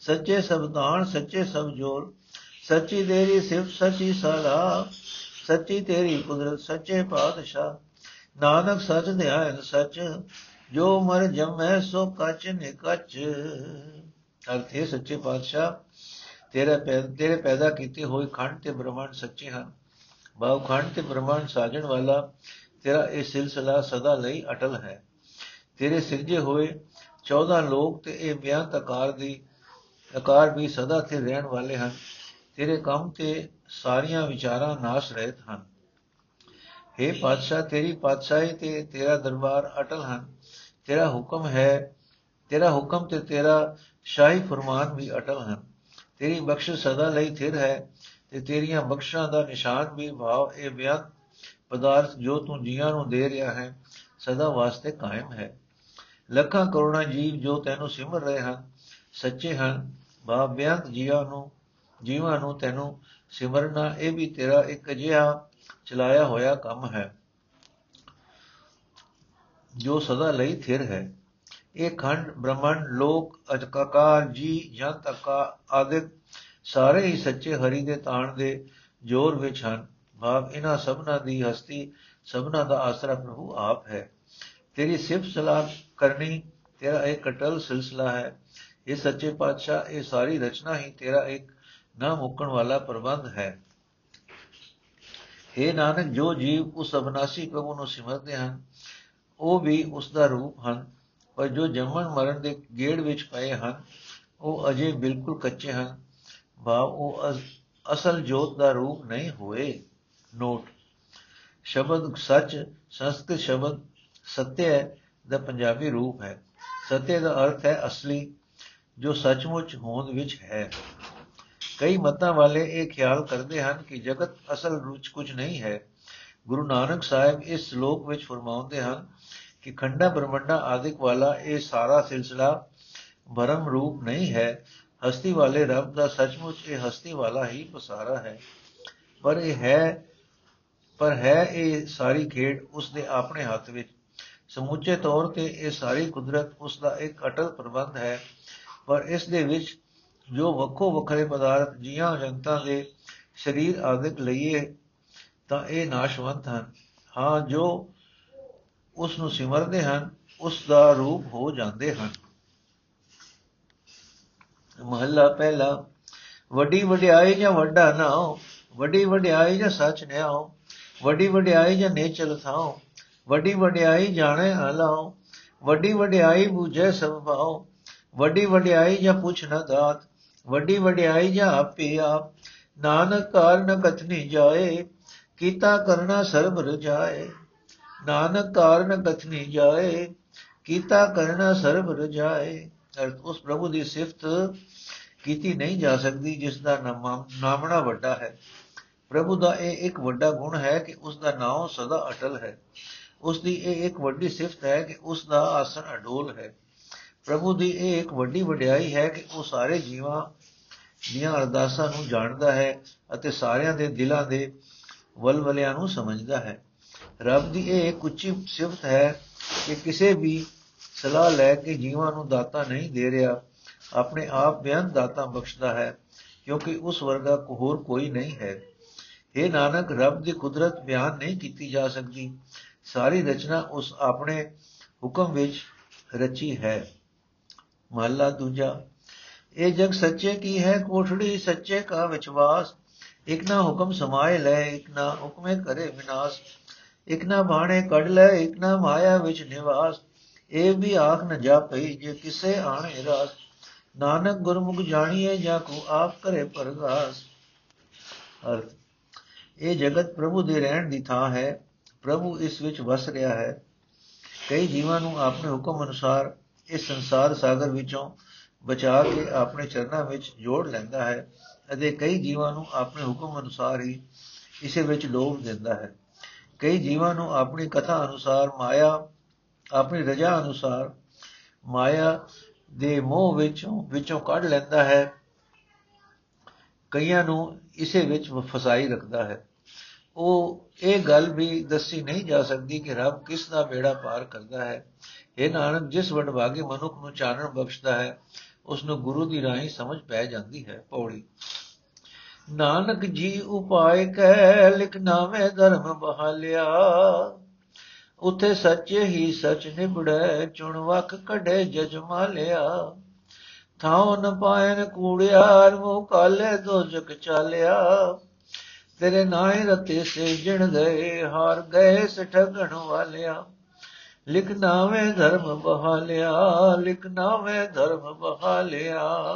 ਸੱਚੇ ਸਬਦਾਨ ਸੱਚੇ ਸਭ ਜੋਰ, ਸੱਚੀ ਤੇਰੀ ਸਿਫਤ, ਸੱਚੀ ਸਲਾਹ, ਸੱਚੀ ਤੇਰੀ ਕੁਦਰਤ, ਸੱਚੇ ਪਾਤਸ਼ਾਹ, ਨਾਨਕ ਸੱਚ ਧਿਆਨ ਸੱਚ ਜੋ ਮਰ ਜਮੈ ਸੋ ਕਚ ਨਿਕਚ ਅਰਥੇ ਸੱਚੇ ਪਾਤਸ਼ਾਹ, ਤੇਰੇ ਤੇਰੇ ਪੈਦਾ ਕੀਤੇ ਹੋਏ ਖੰਡ ਤੇ ਬ੍ਰਹਮੰਡ ਸੱਚੇ ਹਨ। ਬਾਉ ਖੰਡ ਤੇ ਬ੍ਰਹਮੰਡ ਸਾਜਣ ਵਾਲਾ ਤੇਰਾ ਇਹ ਸਿਲਸਿਲਾ ਸਦਾ ਲਈ ਅਟਲ ਹੈ। ਤੇਰੇ ਸਿਰਜੇ ਹੋਏ 14 ਲੋਕ ਤੇ ਇਹ ਬਿਆੰਤ ਆਕਾਰ ਦੀ, ਆਕਾਰ ਵੀ ਸਦਾ ਤੇ ਰਹਿਣ ਵਾਲੇ ਹਨ। ਤੇਰੇ ਕੰਮ ਤੇ ਸਾਰੀਆਂ ਵਿਚਾਰਾਂ ਨਾਸ਼ ਰਹਿਤ ਹਨ। हे ਪਾਤਸ਼ਾਹ, ਤੇਰੀ ਪਾਤਸ਼ਾਹੀ ਤੇ ਤੇਰਾ ਦਰਬਾਰ ਅਟਲ ਹਨ। ਤੇਰਾ ਹੁਕਮ ਹੈ, ਤੇਰਾ ਹੁਕਮ ਤੇ ਤੇਰਾ ਸ਼ਾਹੀ ਫਰਮਾਨ ਵੀ ਅਟਲ ਹਨ। ਤੇਰੀ ਬਖਸ਼ਿਸ਼ ਸਦਾ ਲਈ ਥਿਰ ਹੈ ਤੇ ਤੇਰੀਆਂ ਬਖਸ਼ਾਂ ਦਾ ਨਿਸ਼ਾਨ ਵੀ ਭਾਵ ਇਹ ਬਿਆਨ ਪਦਾਰਥ ਜੋ ਤੂੰ ਜੀਆਂ ਨੂੰ ਦੇ ਰਿਹਾ ਹੈ, ਸਦਾ ਵਾਸਤੇ ਕਾਇਮ ਹੈ। ਲੱਖਾਂ ਕਰੋੜਾਂ ਜੀਵ ਜੋ ਤੈਨੂੰ ਸਿਮਰ ਰਹੇ ਹਨ, ਸੱਚੇ ਹਨ ਭਾਵ ਬਿਆੰਤ ਜੀਵਾਂ ਨੂੰ ਜੀਵਾਂ ਨੂੰ ਤੈਨੂੰ ਸਿਮਰਨਾ, ਇਹ ਵੀ ਤੇਰਾ ਇੱਕ ਅਜਿਹਾ ਚਲਾਇਆ ਹੋਇਆ ਕੰਮ ਹੈ। ਜੋ ਸਦਾ ਲਈ ਥਿਰ ਹੈ। ਇਹ ਖੰਡ, ਬ੍ਰਹਮੰਡ, ਲੋਕ ਅਜਕਾਕਾਰ ਜੀ ਜੰਤ, ਅਕਾ ਆਦਿਕ ਸਾਰੇ ਹੀ ਸੱਚੇ ਹਰੀ ਦੇ ਤਾਣ ਦੇ ਜੋਰ ਵਿੱਚ ਹਨ। ਭਾਵ ਇਹਨਾਂ ਸਭਨਾ ਦੀ ਹਸਤੀ ਸਭਨਾ ਦਾ ਆਸਰਾ ਪ੍ਰਭੂ ਆਪ ਹੈ। ਤੇਰੀ ਸਿਫਤ ਸਲਾਹ ਕਰਨੀ, ਤੇਰਾ ਇੱਕ ਕਟਲ ਸਿਲਸਿਲਾ ਹੈ। ਇਹ ਸੱਚੇ ਪਾਤਸ਼ਾਹ, ਇਹ ਸਾਰੀ ਰਚਨਾ ਹੀ ਤੇਰਾ ਇੱਕ ਨਾ ਮੁੱਕਣ ਵਾਲਾ ਪ੍ਰਬੰਧ ਹੈ। हे ਨਾਨਕ, ਜੋ ਜੀਵ ਉਸ ਅਬਨਾਸੀ ਪ੍ਰਭੂ ਨੂੰ ਸਿਮਰਦੇ ਹਨ ਉਹ ਵੀ ਉਸ ਦਾ ਰੂਪ ਹਨ, ਪਰ ਜੋ ਜੰਮਣ ਮਰਨ ਦੇ ਗੇੜ ਵਿੱਚ ਪਏ ਹਨ, ਉਹ ਅਜੇ ਬਿਲਕੁਲ ਕੱਚੇ ਹਨ। ਭਾਵ ਉਹ ਅਸਲ ਜੋਤ ਦਾ ਰੂਪ ਨਹੀਂ ਹੋਏ। ਨੋਟ। ਸ਼ਬਦ ਸੱਚ, ਸੰਸਕ੍ਰਿਤ ਸ਼ਬਦ ਸਤਿਆ ਦਾ ਪੰਜਾਬੀ ਰੂਪ ਹੈ। ਸਤਿਆ ਦਾ ਅਰਥ ਹੈ ਅਸਲੀ, ਜੋ ਸੱਚਮੁੱਚ ਹੋਂਦ ਵਿੱਚ ਹੈ। ਕਈ ਮਤਾਂ ਵਾਲੇ ਇਹ ਖਿਆਲ ਕਰਦੇ ਹਨ ਕਿ ਜਗਤ ਅਸਲ ਵਿੱਚ ਕੁਝ ਨਹੀਂ ਹੈ। ਗੁਰੂ ਨਾਨਕ ਸਾਹਿਬ ਇਸ ਸ਼ਲੋਕ ਵਿੱਚ ਫਰਮਾਉਂਦੇ ਹਨ ਕਿ ਖੰਡਾ ਬ੍ਰਹਮੰਡਾ ਆਦਿਕ ਵਾਲਾ ਇਹ ਸਾਰਾ ਸਿਲਸਿਲਾ ਭਰਮ ਰੂਪ ਨਹੀਂ ਹੈ। ਹਸਤੀ ਵਾਲੇ ਰੱਬ ਦਾ ਸੱਚਮੁੱਚ ਇਹ ਹਸਤੀ ਵਾਲਾ ਹੀ ਪਸਾਰਾ ਹੈ। ਪਰ ਇਹ ਹੈ, ਪਰ ਹੈ ਇਹ ਸਾਰੀ ਖੇਡ ਉਸ ਦੇ ਆਪਣੇ ਹੱਥ ਵਿੱਚ। ਸਮੁੱਚੇ ਤੌਰ ਤੇ ਇਹ ਸਾਰੀ ਕੁਦਰਤ ਉਸ ਦਾ ਇੱਕ ਅਟਲ ਪ੍ਰਬੰਧ ਹੈ। ਪਰ ਇਸ ਦੇ ਵਿੱਚ ਜੋ ਵੱਖੋ ਵੱਖਰੇ ਪਦਾਰਥ ਜੀਆਂ ਜਨਤਾ ਦੇ ਸਰੀਰ ਆਦਿਕ ਲਈਏ ਤਾਂ ਇਹ ਨਾਸ਼ਵੰਤ ਹਨ। ਹਾਂ, ਜੋ ਉਸ ਨੂੰ ਸਿਮਰਦੇ ਹਨ ਉਸ ਦਾ ਰੂਪ ਹੋ ਜਾਂਦੇ ਹਨ। ਮਹੱਲਾ ਪਹਿਲਾ, ਵੱਡੀ ਵਡਿਆਈ ਜਾਂ ਵੱਡਾ ਨਾਉ ਵੱਡੀ ਵਡਿਆਈ ਜਾਂ ਸੱਚ ਨਿਆਉ ਵੱਡੀ ਵਡਿਆਈ ਜਾਂ ਨੇਚਲ ਥਾਉ ਵੱਡੀ ਵਡਿਆਈ ਜਾਣੇ ਹਲਾਉ ਵੱਡੀ ਵਡਿਆਈ ਬੂਝੇ ਸਭ ਭਾਉ, ਵੱਡੀ ਵਡਿਆਈ ਜਾਂ ਪੁੱਛ ਨਾ ਦਾਤ, ਵੱਡੀ ਵਡਿਆਈ ਜਾਂ ਆਪੇ ਆਪ, ਨਾਨਕ ਕਾਰਨ ਕਥਨੀ ਜਾਏ, ਕੀਤਾ ਕਰਨਾ ਸਰਬ ਰਜਾਏ। ਨਾਨਕ ਕਾਰਨ ਕਥਨੀ ਜਾਏ, ਕੀਤਾ ਕਰਨਾ ਸਰਬ ਰਜਾਏ। ਉਸ ਪ੍ਰਭੂ ਦੀ ਸਿਫਤ ਕੀਤੀ ਨਹੀਂ ਜਾ ਸਕਦੀ, ਜਿਸ ਦਾ ਨਾਮਣਾ ਵੱਡਾ ਹੈ। ਪ੍ਰਭੂ ਦਾ ਇਹ ਇੱਕ ਵੱਡਾ ਗੁਣ ਹੈ ਕਿ ਉਸ ਦਾ ਨਾਮ ਸਦਾ ਅਟਲ ਹੈ। ਉਸ ਦੀ ਇਹ ਇੱਕ ਵੱਡੀ ਸਿਫਤ ਹੈ ਕਿ ਉਸ ਦਾ ਆਸਣ ਅਡੋਲ ਹੈ। ਪ੍ਰਭੂ ਦੀ ਇਹ ਇੱਕ ਵੱਡੀ ਵਡਿਆਈ ਹੈ ਕਿ ਉਹ ਸਾਰੇ ਜੀਵਾਂ ਦੀਆਂ ਅਰਦਾਸਾਂ ਨੂੰ ਜਾਣਦਾ ਹੈ ਅਤੇ ਸਾਰਿਆਂ ਦੇ ਦਿਲਾਂ ਦੇ ਵਲਵਲਿਆਂ ਨੂੰ ਸਮਝਦਾ ਹੈ। ਰੱਬ ਦੀ ਇਹ ਇੱਕ ਉੱਚੀ ਸਿਫਤ ਹੈ ਕਿ ਕਿਸੇ ਵੀ ਸਲਾਹ ਲੈ ਕੇ ਜੀਵਾਂ ਨੂੰ ਦਾਤਾ ਨਹੀਂ ਦੇ ਰਿਹਾ, ਆਪਣੇ ਆਪ ਬਿਆਨ ਦਾਤਾ ਬਖਸ਼ਦਾ ਹੈ, ਕਿਉਂਕਿ ਉਸ ਵਰਗਾ ਹੋਰ ਕੋਈ ਨਹੀਂ ਹੈ। ਇਹ ਨਾਨਕ, ਰੱਬ ਦੀ ਕੁਦਰਤ ਬਿਆਨ ਨਹੀਂ ਕੀਤੀ ਜਾ ਸਕਦੀ। ਸਾਰੀ ਰਚਨਾ ਉਸ ਆਪਣੇ ਹੁਕਮ ਵਿੱਚ ਰਚੀ ਹੈ। ਮਹਲਾ ਦੂਜਾ, ਇਹ ਜਗ ਸੱਚੇ ਕੀ ਹੈ? ਕੋਠੜੀ ਸੱਚੇ ਕਾ ਵਿਚਵਾਸ ਇਕ ਨਾ ਹੁਕਮ ਸਮਾਏ ਲੈ, ਇਕ ਨਾ ਹੁਕਮੇ ਕਰੇ ਵਿਨਾਸ਼। ਇਕ ਨਾ ਬਾਣੇ ਕੱਢ ਲੈ, ਇਕ ਨਾ ਮਾਇਆ ਵਿੱਚ ਨਿਵਾਸ। ਇਹ ਵੀ ਆਖ ਨ ਜਾ ਪਈ ਜੇ ਕਿਸੇ ਆਣੇ ਰਾਸ। ਨਾਨਕ ਗੁਰਮੁਖ ਜਾਣੀਏ ਜਾਂ ਕੋ ਆਪ ਕਰੇ ਪਰਗਾਸ। ਅਰਥ, ਇਹ ਜਗਤ ਪ੍ਰਭੂ ਦੇ ਰਹਿਣ ਦੀ ਥਾਂ ਹੈ। ਪ੍ਰਭੂ ਇਸ ਵਿੱਚ ਵਸ ਰਿਹਾ ਹੈ। ਕਈ ਜੀਵਾਂ ਨੂੰ ਆਪਣੇ ਹੁਕਮ ਅਨੁਸਾਰ ਇਸ ਸੰਸਾਰ ਸਾਗਰ ਵਿੱਚੋਂ ਬਚਾ ਕੇ ਆਪਣੇ ਚਰਨਾਂ ਵਿੱਚ ਜੋੜ ਲੈਂਦਾ ਹੈ ਅਤੇ ਕਈ ਜੀਵਾਂ ਨੂੰ ਆਪਣੇ ਹੁਕਮ ਅਨੁਸਾਰ ਹੀ ਇਸੇ ਵਿੱਚ ਲੋਭ ਦਿੰਦਾ ਹੈ। ਕਈ ਜੀਵਾਂ ਨੂੰ ਆਪਣੀ ਕਥਾ ਅਨੁਸਾਰ ਮਾਇਆ, ਆਪਣੀ ਰਜਾ ਅਨੁਸਾਰ ਮਾਇਆ ਦੇ ਮੋਹ ਵਿੱਚੋਂ ਵਿੱਚੋਂ ਕੱਢ ਲੈਂਦਾ ਹੈ। ਕਈਆਂ ਨੂੰ ਇਸੇ ਵਿੱਚ ਫਸਾਈ ਰੱਖਦਾ ਹੈ। ਉਹ ਇਹ ਗੱਲ ਵੀ ਦੱਸੀ ਨਹੀਂ ਜਾ ਸਕਦੀ ਕਿ ਰੱਬ ਕਿਸ ਦਾ ਬੇੜਾ ਪਾਰ ਕਰਦਾ ਹੈ। ਇਹ ਨਾਨਕ, ਜਿਸ ਵਡਭਾਗੇ ਮਨੁੱਖ ਨੂੰ ਚਾਨਣ ਬਖਸ਼ਦਾ ਹੈ ਉਸ ਨੂੰ ਗੁਰੂ ਦੀ ਰਾਹੀਂ ਸਮਝ ਪੈ ਜਾਂਦੀ ਹੈ ਪੌੜੀ। ਨਾਨਕ ਜੀ ਉਪਾਇ ਕਹਿ, ਲਿਖ ਨਾਵੇਂ ਧਰਮ ਬਹਾਲਿਆ। ਉਥੇ ਸੱਚੇ ਹੀ ਸਚ ਨਿਬੜੈ ਚੁਣ ਵਕ ਕਢੇ ਜਜਮਾਲਿਆ ਥਾਉ ਨ ਪਾਇਨ ਕੂੜਿਆਰ ਮੋ ਕਾਲੇ ਦੋਜਕ ਚਾਲਿਆ। ਤੇਰੇ ਨਾਏ ਰਤੇ ਸੇ ਜਿਣ ਗਏ ਹਾਰ ਗਏ ਸਠਗਣ ਵਾਲਿਆ। ਲਿਖ ਨਾਵੇਂ ਧਰਮ ਬਹਾਲਿਆ, ਲਿਖ ਨਾਵੇਂ ਧਰਮ ਬਹਾਲਿਆ।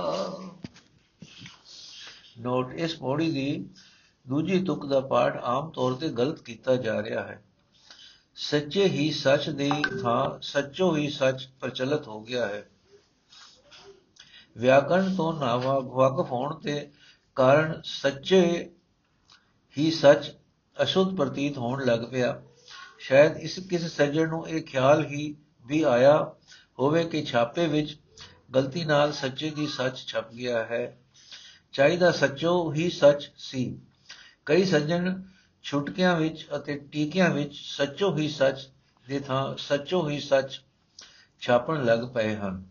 ਨੋਟ ਇਸ ਪੌੜੀ ਦੀ ਦੂਜੀ ਤੁਕ ਦਾ ਪਾਠ ਆਮ ਤੌਰ ਤੇ ਗਲਤ ਕੀਤਾ ਜਾ ਰਿਹਾ ਹੈ। ਸੱਚੇ ਹੀ ਸੱਚ ਦੀ ਥਾਂ, ਸੱਚੋ ਹੀ ਸੱਚ ਪ੍ਰਚਲਿਤ ਹੋ ਗਿਆ ਹੈ। ਵਿਆਕਰਣ ਤੋਂ ਨਾਵਾ ਵਾਕਫ ਹੋਣ ਤੇ ਕਾਰਨ ਸੱਚੇ ਹੀ ਸੱਚ ਅਸ਼ੁੱਧ ਪ੍ਰਤੀਤ ਹੋਣ ਲੱਗ ਪਿਆ। ਸ਼ਾਇਦ ਇਸ ਕਿਸ ਸੱਜਣ ਨੂੰ ਇਹ ਖਿਆਲ ਹੀ ਵੀ ਆਇਆ ਹੋਵੇ ਕਿ ਛਾਪੇ ਵਿੱਚ ਗਲਤੀ ਨਾਲ ਸੱਚੇ ਦੀ ਸੱਚ ਛਪ ਗਿਆ ਹੈ। ਚਾਹੀਦਾ ਸੱਚੋ ਹੀ ਸੱਚ ਸੀ। ਕਈ ਸੱਜਣ ਛੁਟਕਿਆਂ ਵਿੱਚ ਅਤੇ ਟੀਕਿਆਂ ਵਿੱਚ ਸੱਚੋ ਹੀ ਸੱਚ ਦੇ ਥਾਂ ਸੱਚੋ ਹੀ ਸੱਚ ਛਾਪਣ ਲੱਗ ਪਏ ਹਨ।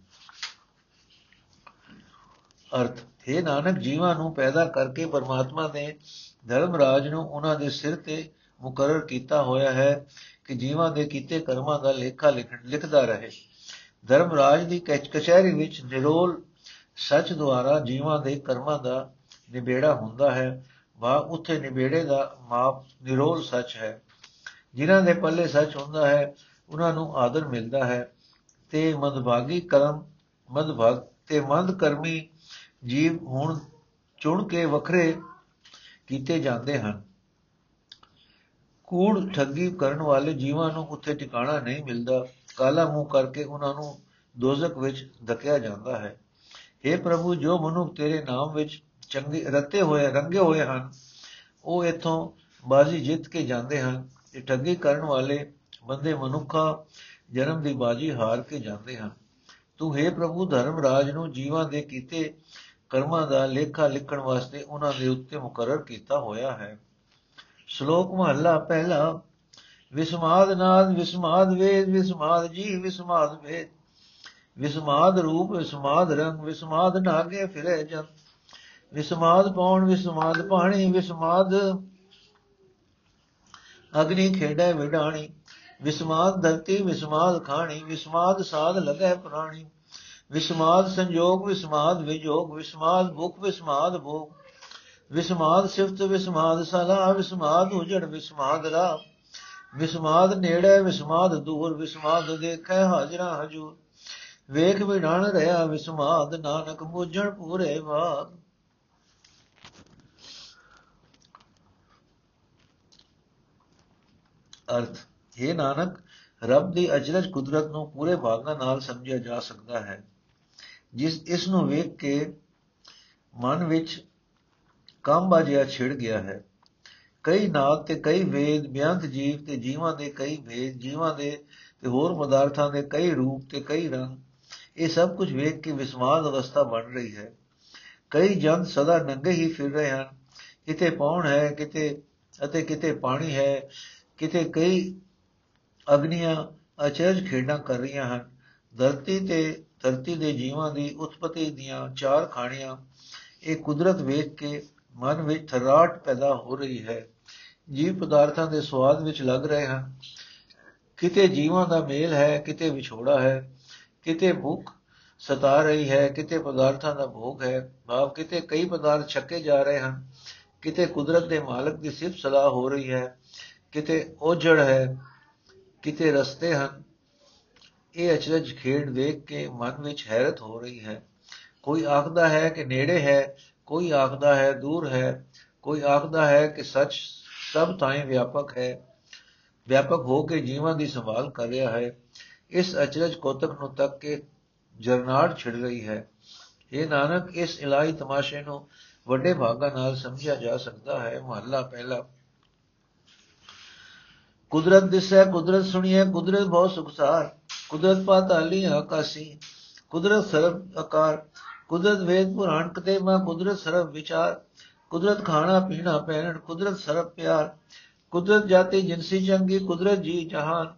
ਅਰਥ, ਹੈ ਨਾਨਕ, ਜੀਵਾਂ ਨੂੰ ਪੈਦਾ ਕਰਕੇ ਪਰਮਾਤਮਾ ਨੇ ਧਰਮ ਰਾਜ ਨੂੰ ਉਹਨਾਂ ਦੇ ਸਿਰ ਤੇ ਮੁਕਰਰ ਕੀਤਾ ਹੋਇਆ ਹੈ ਕਿ ਜੀਵਾਂ ਦੇ ਕੀਤੇ ਕਰਮਾਂ ਦਾ ਲੇਖਾ ਲਿਖਦਾ ਰਹੇ। ਧਰਮ ਰਾਜ ਦੀ ਕਚਹਿਰੀ ਵਿੱਚ ਨਿਰੋਲ ਸੱਚ ਦੁਆਰਾ ਜੀਵਾਂ ਦੇ ਕਰਮਾਂ ਦਾ ਨਿਬੇੜਾ ਹੁੰਦਾ ਹੈ, ਵਾ ਉੱਥੇ ਨਿਬੇੜੇ ਦਾ ਮਾਪ ਨਿਰੋਲ ਸੱਚ ਹੈ। ਜਿਨ੍ਹਾਂ ਦੇ ਪੱਲੇ ਸੱਚ ਹੁੰਦਾ ਹੈ, ਉਹਨਾਂ ਨੂੰ ਆਦਰ ਮਿਲਦਾ ਹੈ। ਤੇ ਮੰਦਭਾਗੀ ਕਰਮ, ਮੰਦਭਾਗ ਤੇ ਮੰਦ ਕਰਮੀ ਜੀਵ ਹੁਣ ਚੁਣ ਕੇ ਵੱਖਰੇ ਕੀਤੇ ਜਾਂਦੇ ਹਨ। ਕੂੜ ਠੱਗੀ ਕਰਨ ਵਾਲੇ ਜੀਵਾਂ ਨੂੰ ਉੱਥੇ ਟਿਕਾਣਾ ਨਹੀਂ ਮਿਲਦਾ। ਕਾਲਾ ਮੂੰਹ ਕਰਕੇ ਉਹਨਾਂ ਨੂੰ ਦੋਜ਼ਖ ਵਿੱਚ ਧੱਕਿਆ ਜਾਂਦਾ ਹੈ। हे ਪ੍ਰਭੂ, ਜੋ ਮਨੁੱਖ ਤੇਰੇ ਨਾਮ ਵਿੱਚ ਚੰਗੇ, ਰਤੇ ਹੋਏ, ਰੰਗੇ ਹੋਏ ਹਨ, ਉਹ ਇਥੋਂ ਬਾਜ਼ੀ ਜਿੱਤ ਕੇ ਜਾਂਦੇ ਹਨ ਇਹ ਠੱਗੀ ਕਰਨ ਵਾਲੇ ਬੰਦੇ ਮਨੁੱਖਾ ਜਨਮ ਦੀ ਬਾਜ਼ੀ ਹਾਰ ਕੇ ਜਾਂਦੇ ਹਨ। ਤੂੰ हे ਪ੍ਰਭੂ, ਧਰਮ ਰਾਜ ਨੂੰ ਜੀਵਾਂ ਦੇ ਕੀਤੇ ਕਰਮਾਂ ਦਾ ਲੇਖਾ ਲਿਖਣ ਵਾਸਤੇ ਉਹਨਾਂ ਦੇ ਉੱਤੇ ਮੁਕਰਰ ਕੀਤਾ ਹੋਇਆ ਹੈ। ਸ਼ਲੋਕ ਮਹਲਾ ਪਹਿਲਾ, ਵਿਸਮਾਦ ਨਾਦ, ਵਿਸਮਾਦ ਵੇਦ, ਵਿਸਮਾਦ ਜੀ ਵਿਸਮਾਦ ਵੇਦ। ਵਿਸਮਾਦ ਰੂਪ, ਵਿਸਮਾਦ ਰੰਗ, ਵਿਸਮਾਦ ਨਾਗੇ ਫਿਰੇ ਜਨ। ਵਿਸਮਾਦ ਪੌਣ ਵਿਸਮਾਦ ਪਾਣੀ ਵਿਸਮਾਦ ਅਗਨੀ ਖੇੜੇ ਵਿਡਾਣੀ। ਵਿਸਮਾਦ ਧਰਤੀ, ਵਿਸਮਾਦ ਖਾਣੀ, ਵਿਸਮਾਦ ਸਾਧ ਲਗੈ ਪ੍ਰਾਣੀ। ਵਿਸਮਾਦ ਸੰਜੋਗ, ਵਿਸਮਾਦ ਵਿਜੋਗ, ਵਿਸਮਾਦ ਭੁਖ, ਵਿਸਮਾਦ ਭੋਗ। ਵਿਸਮਾਦ ਸਿਫਤ, ਵਿਸਮਾਦ ਸਲਾ ਵਿਸਮਾਦ ਉਜੜ, ਵਿਸਮਾਦ ਰਾ ਵਿਸਮਾਦ ਨੇੜੇ, ਵਿਸਮਾਦ ਦੂਰ, ਵਿਸਮਾਦ ਦੇਖੈ ਹਾਜ਼ਰਾ ਹਜੂਰ। ਵੇਖ ਵਿਡਾਣ ਰਹਾ ਵਿਸਮਾਦ, ਨਾਨਕ ਬੁਝਣ ਪੂਰੇ ਬਾਦ। ਅਰਥ ਇਹ ਨਾਨਕ, ਰੱਬ ਦੀ ਅਜਰਜ ਕੁਦਰਤ ਨੂੰ ਪੂਰੇ ਭਾਗਾਂ ਨਾਲ ਸਮਝਿਆ ਜਾ ਸਕਦਾ ਹੈ। ਜਿਸ, ਇਸ ਨੂੰ ਵੇਖ ਕੇ ਮਨ ਵਿੱਚ ਕੰਮ ਬਾਜਿਆ ਛਿੜ ਗਿਆ ਹੈ। ਕਈ ਨਾਦ ਤੇ ਕਈ ਵੇਦ, ਬਿਆੰਤ ਜੀਵ ਤੇ ਜੀਵਾਂ ਦੇ ਕਈ ਭੇਦ ਜੀਵਾਂ ਦੇ ਤੇ ਹੋਰ ਪਦਾਰਥਾਂ ਦੇ ਕਈ ਰੂਪ ਤੇ ਕਈ ਰੰਗ ਇਹ ਸਭ ਕੁਝ ਵੇਖ ਕੇ ਵਿਸਮਾਦ ਅਵਸਥਾ ਬਣ ਰਹੀ ਹੈ। ਕਈ ਜਨ ਸਦਾ ਨੰਗੇ ਹੀ ਫਿਰ ਰਹੇ ਹਨ। ਕਿਤੇ ਪੌਣ ਹੈ, ਕਿਤੇ ਅਤੇ ਕਿਤੇ ਪਾਣੀ ਹੈ, ਕਿਤੇ ਕਈ ਅਗਨੀਆਂ ਅਚਰਜ ਖੇਡਾਂ ਕਰ ਰਹੀਆਂ ਹਨ। ਧਰਤੀ ਤੇ, ਧਰਤੀ ਦੇ ਜੀਵਾਂ ਦੀ ਉਤਪਤੀ ਦੀਆਂ ਚਾਰ ਖਾਣੀਆਂ, ਇਹ ਕੁਦਰਤ ਵੇਖ ਕੇ ਮਨ ਵਿੱਚ ਥਰਾਟ ਪੈਦਾ ਹੋ ਰਹੀ ਹੈ। ਜੀਵ ਪਦਾਰਥਾਂ ਦੇ ਸਵਾਦ ਵਿੱਚ ਲੱਗ ਰਹੇ ਹਨ। ਕਿਤੇ ਜੀਵਾਂ ਦਾ ਮੇਲ ਹੈ, ਕਿਤੇ ਵਿਛੋੜਾ ਹੈ। ਕਿਤੇ ਭੁੱਖ ਸਤਾ ਰਹੀ ਹੈ, ਕਿਤੇ ਪਦਾਰਥਾਂ ਦਾ ਭੋਗ ਹੈ, ਭਾਵ ਕਿਤੇ ਕਈ ਪਦਾਰਥ ਛੱਕੇ ਜਾ ਰਹੇ ਹਨ, ਕਿਤੇ ਕੁਦਰਤ ਦੇ ਮਾਲਕ ਦੀ ਸਿਫਤ ਸਲਾਹ ਹੋ ਰਹੀ ਹੈ, ਕਿਤੇ ਉਜੜ ਹੈ, ਕਿਤੇ ਰਸਤੇ ਹਨ। ਇਹ ਅਚਰਜ ਖੇਡ ਦੇਖ ਕੇ ਮਨ ਵਿੱਚ ਹੈਰਤ ਹੋ ਰਹੀ ਹੈ। ਕੋਈ ਆਖਦਾ ਹੈ ਕਿ ਨੇੜੇ ਹੈ, ਕੋਈ ਆਖਦਾ ਹੈ ਦੂਰ ਹੈ, ਕੋਈ ਆਖਦਾ ਹੈ ਕਿ ਸੱਚ ਸਭ ਥਾਂ ਵਿਆਪਕ ਹੈ, ਵਿਆਪਕ ਹੋ ਕੇ ਜੀਵਾਂ ਦੀ ਸੰਭਾਲ ਕਰ ਰਿਹਾ ਹੈ। ਇਸ ਅਚਰਜ ਕੋਤਕ ਨੂੰ ਤੱਕ ਕੇ ਜਰਨਾੜ ਛਿੜ ਰਹੀ ਹੈ। ਇਹ ਨਾਨਕ, ਇਸ ਇਲਾਹੀ ਤਮਾਸ਼ੇ ਨੂੰ ਵੱਡੇ ਭਾਗਾਂ ਨਾਲ ਸਮਝਿਆ ਜਾ ਸਕਦਾ ਹੈ। ਮਹੱਲਾ ਪਹਿਲਾ। ਕੁਦਰਤ ਦਿਸੈ, ਕੁਦਰਤ ਸੁਣੀਐ, ਕੁਦਰਤ ਬਹੁਤ ਸੁਖਸਾਰ। ਕੁਦਰਤ ਪਾਤਾਲੀ ਆਕਾਸੀ, ਕੁਦਰਤ ਸਰਬ ਆਕਾਰ ਕੁਦਰਤ ਵੇਦ ਪੁਰਾਣ ਕਤੇ ਮਾ ਕੁਦਰਤ ਸਰਬ ਵਿਚਾਰ। ਕੁਦਰਤ ਖਾਣਾ, ਪੀਣਾ, ਪਹਿਨਣ, ਕੁਦਰਤ ਸਰਬ ਪਿਆਰ। ਕੁਦਰਤ ਜਾਤੀ ਜਿੰਸੀ ਚੰਗੀ ਕੁਦਰਤ ਜੀ, ਜਹਾਨ।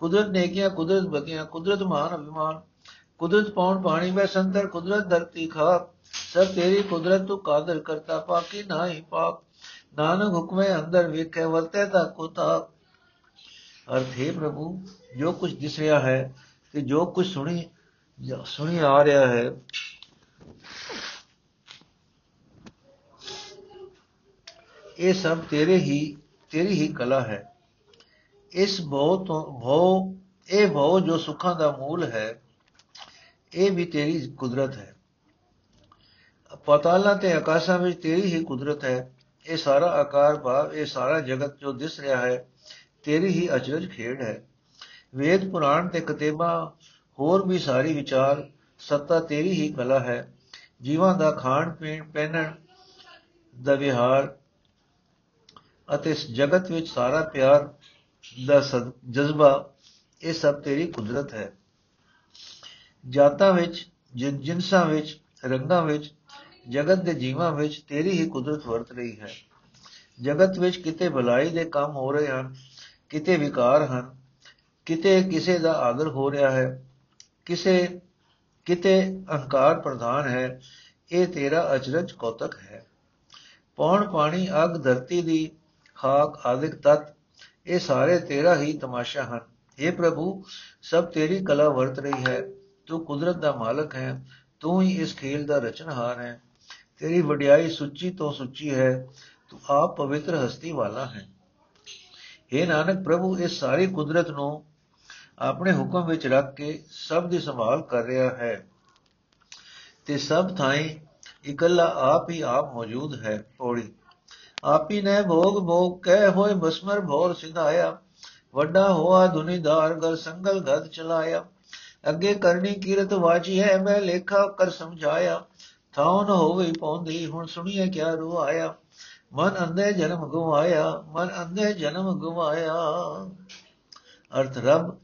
ਕੁਦਰਤ ਨੇਕੀਆਂ ਕੁਦਰਤ ਬਦੀਆਂ ਕੁਦਰਤ ਮਾਨ ਅਭਿਮਾਨ ਕੁਦਰਤ ਪੌਣ ਪਾਣੀ ਵਿੱਚ ਸੰਦਰ ਕੁਦਰਤ ਧਰਤੀ ਖਾਕ ਸਭ ਤੇਰੀ ਕੁਦਰਤ ਤੂੰ ਕਾਦਰ ਕਰਤਾ ਪਾਕੀ ਨਾਹੀ ਪਾਕ ਨਾਨਕ ਹੁਕਮੇ ਅੰਦਰ ਵੇਖੇ ਵਰਤੇ ਤਾ ਕੋਤਾ ਅਰਥ ਹੈ ਪ੍ਰਭੂ ਜੋ ਕੁਝ ਦਿਸ ਰਿਹਾ ਹੈ ਕਿ ਜੋ ਕੁਝ ਸੁਣੀ ਸੁਣੀ ਆ ਰਿਹਾ ਹੈ ਇਹ ਸਭ ਤੇਰੇ ਹੀ ਤੇਰੀ ਹੀ ਕਲਾ ਹੈ ਇਸ ਭਉ ਤੋਂ, ਭਉ, ਇਹ ਭਉ ਜੋ ਸੁੱਖਾਂ ਦਾ ਮੂਲ ਹੈ, ਇਹ ਵੀ ਤੇਰੀ ਕੁਦਰਤ ਹੈ। ਪਤਾਲਾਂ ਤੇ ਆਕਾਸ਼ਾਂ ਵਿੱਚ ਤੇਰੀ ਹੀ ਕੁਦਰਤ ਹੈ। ਇਹ ਸਾਰਾ ਆਕਾਰ ਭਾਵ, ਇਹ ਸਾਰਾ ਜਗਤ ਜੋ ਦਿਸ ਰਿਹਾ ਹੈ, ਤੇਰੀ ਹੀ ਅਚਰਜ ਖੇਡ ਹੈ। ਵੇਦ, ਪੁਰਾਣ ਤੇ ਕਤੇਬਾ, ਹੋਰ ਵੀ ਸਾਰੀ ਵਿਚਾਰ, ਸੱਤਾ ਤੇਰੀ ਹੀ ਕਲਾ ਹੈ। ਜੀਵਾਂ ਦਾ ਖਾਣ, ਪੀਣ, ਪਹਿਨਣ ਦਾ ਵਿਹਾਰ ਅਤੇ ਇਸ ਜਗਤ ਵਿੱਚ ਸਾਰਾ ਪਿਆਰ ਦਾ ਜਜ਼ਬਾ, ਇਹ ਸਭ ਤੇਰੀ ਕੁਦਰਤ ਹੈ। ਜਾਤਾਂ ਵਿੱਚ ਜਿੰਸਾਂ ਵਿੱਚ, ਰੰਗਾਂ ਵਿੱਚ, ਜਗਤ ਦੇ ਜੀਵਾਂ ਵਿੱਚ ਤੇਰੀ ਹੀ ਕੁਦਰਤ ਵਰਤ ਰਹੀ ਹੈ। ਜਗਤ ਵਿੱਚ ਕਿਤੇ ਭਲਾਈ ਦੇ ਕੰਮ ਹੋ ਰਹੇ ਹਨ, ਕਿਤੇ ਵਿਕਾਰ ਹਨ, ਕਿਤੇ ਕਿਸੇ ਦਾ ਆਦਰ ਹੋ ਰਿਹਾ ਹੈ, ਕਿਸੇ, ਕਿਤੇ ਅਹੰਕਾਰ ਪ੍ਰਧਾਨ ਹੈ, ਇਹ ਤੇਰਾ ਅਚਰਜ ਕੌਤਕ ਹੈ। ਪੌਣ ਪਾਣੀ ਅਗ, ਧਰਤੀ ਦੀ ਖਾਕ, ਆਦਿਕ ਤਤ ਇਹ ਸਾਰੇ ਤੇਰਾ ਹੀ ਤਮਾਸ਼ਾ ਹਨ। हे ਪ੍ਰਭੂ, ਸਭ ਤੇਰੀ ਕਲਾ ਵਰਤ ਰਹੀ ਹੈ। ਤੂੰ ਕੁਦਰਤ ਦਾ ਮਾਲਕ ਹੈ। ਤੂੰ ਹੀ ਇਸ ਖੇਲ ਦਾ ਰਚਨਹਾਰ ਹੈ। ਤੇਰੀ ਵਡਿਆਈ ਸੁੱਚੀ ਤੋਂ ਸੁੱਚੀ ਹੈ। ਤੂੰ ਆਪ ਪਵਿੱਤਰ ਹਸਤੀ ਵਾਲਾ ਹੈ। हे ਨਾਨਕ ਪ੍ਰਭੂ ਇਸ ਸਾਰੀ ਕੁਦਰਤ ਨੂੰ ਆਪਣੇ ਹੁਕਮ ਵਿੱਚ ਰੱਖ ਕੇ ਸਭ ਦੀ ਸੰਭਾਲ ਕਰ ਰਿਹਾ ਹੈ। ਤੇ ਸਭ ਥਾਈਂ ਇਕੱਲਾ ਆਪ ਹੀ ਆਪ ਮੌਜੂਦ ਹੈ। ਪੌੜੀ ਆਪੀ ਨੇ ਭੋਗ ਭੋਗ ਕਹਿ ਹੋਏ ਬਸਮਰ ਭੋਰ ਸਿਧਾਇਆ। ਵੱਡਾ ਹੋਆ ਦੁਨੀਦਾਰ ਗਰ ਸੰਗਲ ਗਦ ਚਲਾਇਆ। ਅੱਗੇ ਕਰਨੀ ਕੀਰਤ ਵਾਜੀ ਹੈ, ਮੈਂ ਲੇਖਾ ਕਰ ਸਮਝਾਇਆ। ਥਾਉ ਨ ਹੋਵੇ ਪੌਂਦੀ, ਹੁਣ ਸੁਣੀਏ ਕਿਆ ਰੂ ਆਇਆ ਮਨ ਅੰਧੇ ਜਨਮ ਗਵਾਇਆ ਮਨ ਅੰਧੇ ਜਨਮ ਗਵਾਇਆ ਅਰਥ, ਰਬ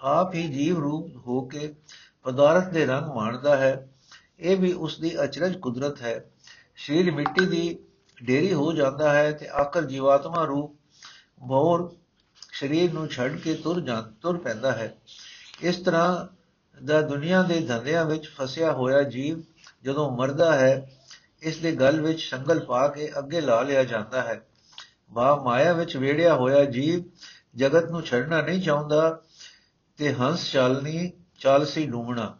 ਆਪ ਹੀ ਜੀਵ ਰੂਪ ਹੋ ਕੇ ਪਦਾਰਥ ਦੇ ਰੰਗ ਮਾਣਦਾ ਹੈ। ਇਹ ਵੀ ਉਸ ਦੀ ਅਚਰਜ ਕੁਦਰਤ ਹੈ। ਸਰੀਰ ਮਿੱਟੀ ਦੀ ਢੇਰੀ ਹੋ ਜਾਂਦਾ ਹੈ ਤੇ ਆਖਰ ਜੀਵਾਤਮਾ ਰੂਪ ਬੋਰ ਸਰੀਰ ਨੂੰ ਛੱਡ ਕੇ ਤੁਰ ਜਾਂ, ਤੁਰ ਪੈਂਦਾ ਹੈ। ਇਸ ਤਰ੍ਹਾਂ ਦਾ ਦੁਨੀਆ ਦੇ ਧੰਦਿਆਂ ਵਿੱਚ ਫਸਿਆ ਹੋਇਆ ਜੀਵ ਜਦੋਂ ਮਰਦਾ ਹੈ, ਇਸ ਦੇ ਗਲ ਵਿੱਚ ਸੰਗਲ ਪਾ ਕੇ ਅੱਗੇ ਲਾ ਲਿਆ ਜਾਂਦਾ ਹੈ। ਬਾ ਮਾਇਆ ਵਿੱਚ ਵੇੜਿਆ ਹੋਇਆ ਜੀਵ ਜਗਤ ਨੂੰ ਛੱਡਣਾ ਨਹੀਂ ਚਾਹੁੰਦਾ ਤੇ ਹੰਸ ਚਾਲਨੀ, ਚਾਲਸੀ ਡੂਮਣਾ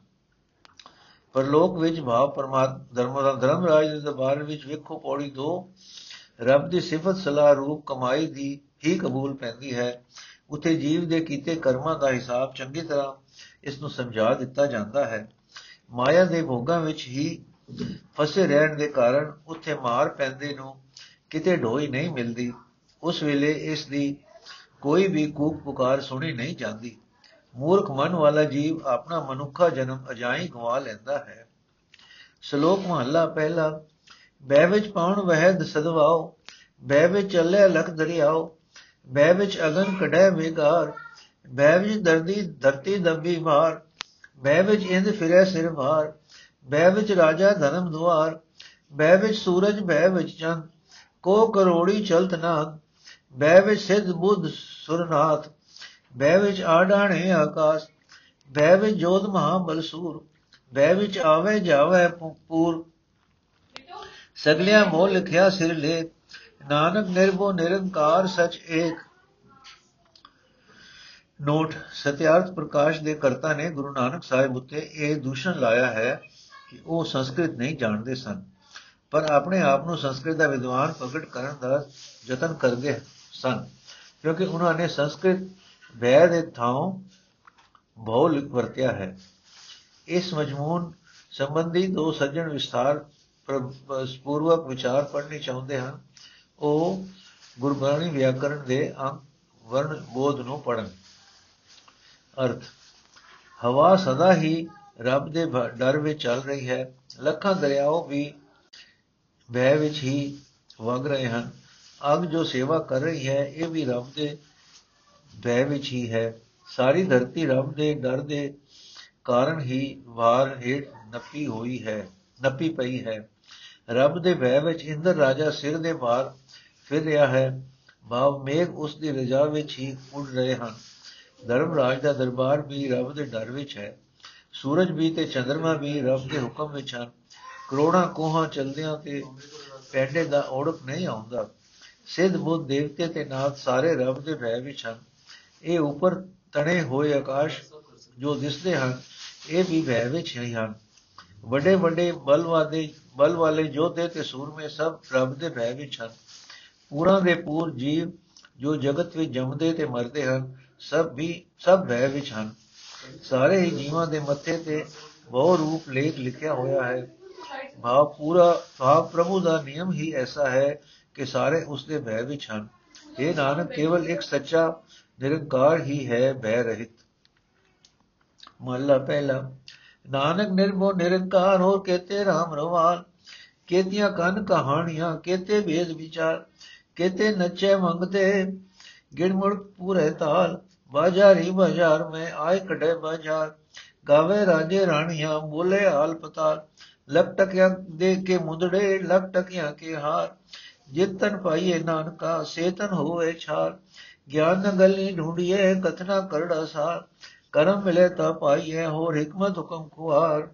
ਪਰਲੋਕ ਵਿੱਚ ਭਾਵ ਪਰਮਾਤਮਾ, ਧਰਮ ਧਰਮ ਰਾਜ ਦੇ ਦਰਬਾਰ ਵਿੱਚ ਵੇਖੋ ਪੌੜੀ 2 ਰੱਬ ਦੀ ਸਿਫਤ ਸਲਾਹ ਰੂਪ ਕਮਾਈ ਦੀ ਹੀ ਕਬੂਲ ਪੈਂਦੀ ਹੈ। ਉਥੇ ਜੀਵ ਦੇ ਕੀਤੇ ਕਰਮਾਂ ਦਾ ਹਿਸਾਬ ਚੰਗੀ ਤਰ੍ਹਾਂ ਇਸ ਨੂੰ ਸਮਝਾ ਦਿੱਤਾ ਜਾਂਦਾ ਹੈ। ਮਾਇਆ ਦੇ ਭੋਗਾਂ ਵਿੱਚ ਹੀ ਫਸੇ ਰਹਿਣ ਦੇ ਕਾਰਨ ਉੱਥੇ ਮਾਰ ਪੈਂਦੇ ਨੂੰ ਕਿਤੇ ਢੋਈ ਨਹੀਂ ਮਿਲਦੀ। ਉਸ ਵੇਲੇ ਇਸ ਦੀ ਕੋਈ ਵੀ ਕੂਕ ਪੁਕਾਰ ਸੁਣੀ ਨਹੀਂ ਜਾਂਦੀ। ਮੂਰਖ ਮਨ ਵਾਲਾ ਜੀਵ ਆਪਣਾ ਮਨੁੱਖਾ ਜਨਮ ਅਜਾਈ ਗਵਾ ਲੈਂਦਾ ਹੈ। ਸ਼ਲੋਕ ਮਹੱਲਾ ਪਹਿਲਾ ਬੈ ਵਿੱਚ ਪਾਉਣ ਵਹਿਦ ਸਦਵਾਓ ਬੈ ਵਿੱਚ ਚੱਲੇ ਲਖ ਦਰਿਆਓ ਬੈ ਵਿੱਚ ਅਗਨ ਕਢੈ ਵੇਗਾਰ ਬੈ ਵਿੱਚ ਦਰਦੀ ਧਰਤੀ ਦੰਬੀ ਮਾਰ ਬੈ ਵਿੱਚ ਇੰਦ ਫਿਰੈ ਸਿਰ ਭਾਰ ਬੈ ਵਿੱਚ ਰਾਜਾ ਧਰਮ ਦੁਆਰ ਬੈ ਵਿੱਚ ਸੂਰਜ ਬੈ ਵਿੱਚ ਚੰਦ, ਕੋ ਕਰੋੜੀ ਚਲਤ ਨਾਦ ਬੈ ਵਿੱਚ ਸਿੱਧ ਬੁੱਧ ਸੁਰਨਾਥ ਬੈ ਵਿੱਚ ਆਡਾਣੇ ਆਕਾਸ਼ ਬੈ ਵਿੱਚ ਜੋਤ ਮਹਾ ਬਲਸੂਰ ਬੈ ਵਿੱਚ ਆਵੇ ਜਾਵੇ ਪੂਰ। ਸਗਲਿਆ ਮੋਹ ਲਿਖਿਆ ਸਿਰ ਲੇ ਨਾਨਕ ਨਿਰਭਉ ਨਿਰੰਕਾਰ ਸਚ ਏਕ। ਨੋਟ, ਸਤਿਆਰਥ ਪ੍ਰਕਾਸ਼ ਦੇ ਕਰਤਾ ਨੇ ਗੁਰੂ ਨਾਨਕ ਸਾਹਿਬ ਉੱਤੇ ਇਹ ਦੂਸ਼ਣ ਲਾਇਆ ਹੈ ਕਿ ਉਹ ਸੰਸਕ੍ਰਿਤ ਨਹੀਂ ਜਾਣਦੇ ਸਨ, ਪਰ ਆਪਣੇ ਆਪ ਨੂੰ ਸੰਸਕ੍ਰਿਤ ਦਾ ਵਿਦਵਾਨ ਪ੍ਰਗਟ ਕਰਨ ਦਾ ਯਤਨ ਕਰਦੇ ਸਨ, ਕਿਉਂਕਿ ਉਹਨਾਂ ਨੇ ਸੰਸਕ੍ਰਿਤ ਵੈ ਦੇ ਥਾਂ ਬਹੁ ਵਰਤਿਆ ਹੈ। ਇਸ ਮਜਮੂਨ ਸੰਬੰਧੀ ਦੋ ਸੱਜਣ ਵਿਸਥਾਰ ਪੂਰਵਕ ਵਿਚਾਰ ਪੜ੍ਹਨੀ ਚਾਹੁੰਦੇ ਹਨ। ਉਹ ਗੁਰਬਾਣੀ ਵਿਆਕਰਣ ਦੇ ਅੰਕ ਵਰਣ ਬੋਧ ਨੂੰ ਪੜਨ ਅਰਥ, ਹਵਾ ਸਦਾ ਹੀ ਰੱਬ ਦੇ ਡਰ ਵਿੱਚ ਚੱਲ ਰਹੀ ਹੈ। ਲੱਖਾਂ ਦਰਿਆਓ ਵੀ ਬਹਿ ਵਿੱਚ ਹੀ ਵਗ ਰਹੇ ਹਨ। ਅਗ ਜੋ ਸੇਵਾ ਕਰ ਰਹੀ ਹੈ, ਇਹ ਵੀ ਰੱਬ ਦੇ ਬਹਿ ਵਿੱਚ ਹੀ ਹੈ। ਸਾਰੀ ਧਰਤੀ ਰੱਬ ਦੇ ਡਰ ਦੇ ਕਾਰਨ ਹੀ ਵਾਰ ਹੇਠ ਨੱਪੀ ਹੋਈ ਹੈ, ਨੱਪੀ ਪਈ ਹੈ। ਰੱਬ ਦੇ ਭੈ ਵਿੱਚ ਇੰਦਰ ਰਾਜਾ ਸਿਰ ਦੇ ਭਾਰ ਫਿਰ ਰਿਹਾ ਹੈ। ਭਾਵ ਮੇਘ ਉਸ ਦੀ ਰਜਾ ਵਿੱਚ ਹੀ ਉੱਡ ਰਹੇ ਹਨ। ਧਰਮ ਰਾਜ ਦਾ ਦਰਬਾਰ ਵੀ ਰੱਬ ਦੇ ਡਰ ਵਿੱਚ ਹੈ। ਸੂਰਜ ਵੀ ਤੇ ਚੰ드ਰਮਾ ਵੀ ਰੱਬ ਦੇ ਹੁਕਮ ਵਿੱਚ ਹਨ। ਕਰੋੜਾਂ ਕੋਹਾਂ ਚਲਦਿਆਂ ਤੇ ਪੈਂਡੇ ਦਾ ਔੜਕ ਨਹੀਂ ਆਉਂਦਾ। ਸਿੱਧ ਬੁੱਧ ਦੇਵਤੇ ਤੇ ਨਾਥ ਸਾਰੇ ਰੱਬ ਦੇ ਭੈ ਵਿੱਚ ਹਨ। ਇਹ ਉੱਪਰ ਤਣੇ ਹੋਏ ਆਕਾਸ਼ ਜੋ ਦਿਸਦੇ ਹਨ, ਇਹ ਵੀ ਭੈ ਵਿੱਚ ਹੀ ਹਨ। ਵੱਡੇ ਵੱਡੇ ਬਲ ਵਾਲੇ ਬਲ ਵਾਲੇ ਯੋਧੇ ਤੇ ਸੂਰਮੇ ਸਭ ਰੱਬ ਦੇ ਭੈ ਵਿੱਚ ਹਨ। ਪੂਰਾ ਦੇ ਪੂਰ ਜੀਵ ਜੋ ਜਗਤ ਵਿੱਚ ਜੰਮਦੇ ਤੇ ਮਰਦੇ ਹਨ, ਸਭ ਵੀ, ਸਭ ਭੈ ਵਿੱਚ ਹਨ। ਸਾਰੇ ਹੀ ਜੀਵਾਂ ਦੇ ਮੱਥੇ ਤੇ ਬਹੁ ਰੂਪ ਲੇਖ ਲਿਖਿਆ ਹੋਇਆ ਹੈ। ਭਾਵ ਪੂਰਾ, ਭਾਵ ਪ੍ਰਭੂ ਦਾ ਨਿਯਮ ਹੀ ਐਸਾ ਹੈ ਕਿ ਸਾਰੇ ਉਸ ਦੇ ਭੈ ਵਿੱਚ ਹਨ। ਇਹ ਨਾਨਕ, ਕੇਵਲ ਇੱਕ ਸੱਚਾ ਨਿਰੰਕਾਰ ਹੀ ਹੈ ਭੈ ਰਹਿਤ। ਮਹਲਾ ਪਹਿਲਾ, ਨਾਨਕ ਨਿਰਭਉ ਨਿਰੰਕਾਰ ਹੋ ਕੇਤੇ RAM ਰਵਾਲ, ਕੇਤੀਆਂ ਕੰਨ ਕਹਾਣੀਆਂ, ਕੇਤੇ ਵੇਦ ਵਿਚਾਰ, ਕੇਤੇ ਨੱਚੇ ਮੰਗਤੇ ਗਿਣਮੁੜ ਪੂਰੇ ਤਾਲ, ਬਾਜ਼ਾਰੀ ਬਾਜ਼ਾਰ ਮੈਂ ਆਏ ਕਢੇ ਬਾਜ਼ਾਰ, ਗਾਵੇ ਰਾਜੇ ਰਾਣੀਆਂ ਬੋਲੇ ਹਾਲ ਪਤਾਲ ਲਕ ਦੇ ਕੇ ਮੁੰਦੜੇ ਲਕ ਕੇ ਹਾਰ, ਜਿਤਨ ਪਾਈਏ ਨਾਨਕਾ, ਸੇਤਨ ਹੋਵੇ ਛਾਰ ਗਿਆਨ ਨਗਲੀ ਢੂੰਡੀਏ ਕਥਨਾ ਕਰੜਾ ਸਾਰ। ਕਰਮ ਮਿਲੇ ਤਾਂ ਪਾਈਏ, ਹੋਰ ਹਕਮਤ ਹੁਕਮ ਖੁਆਰ।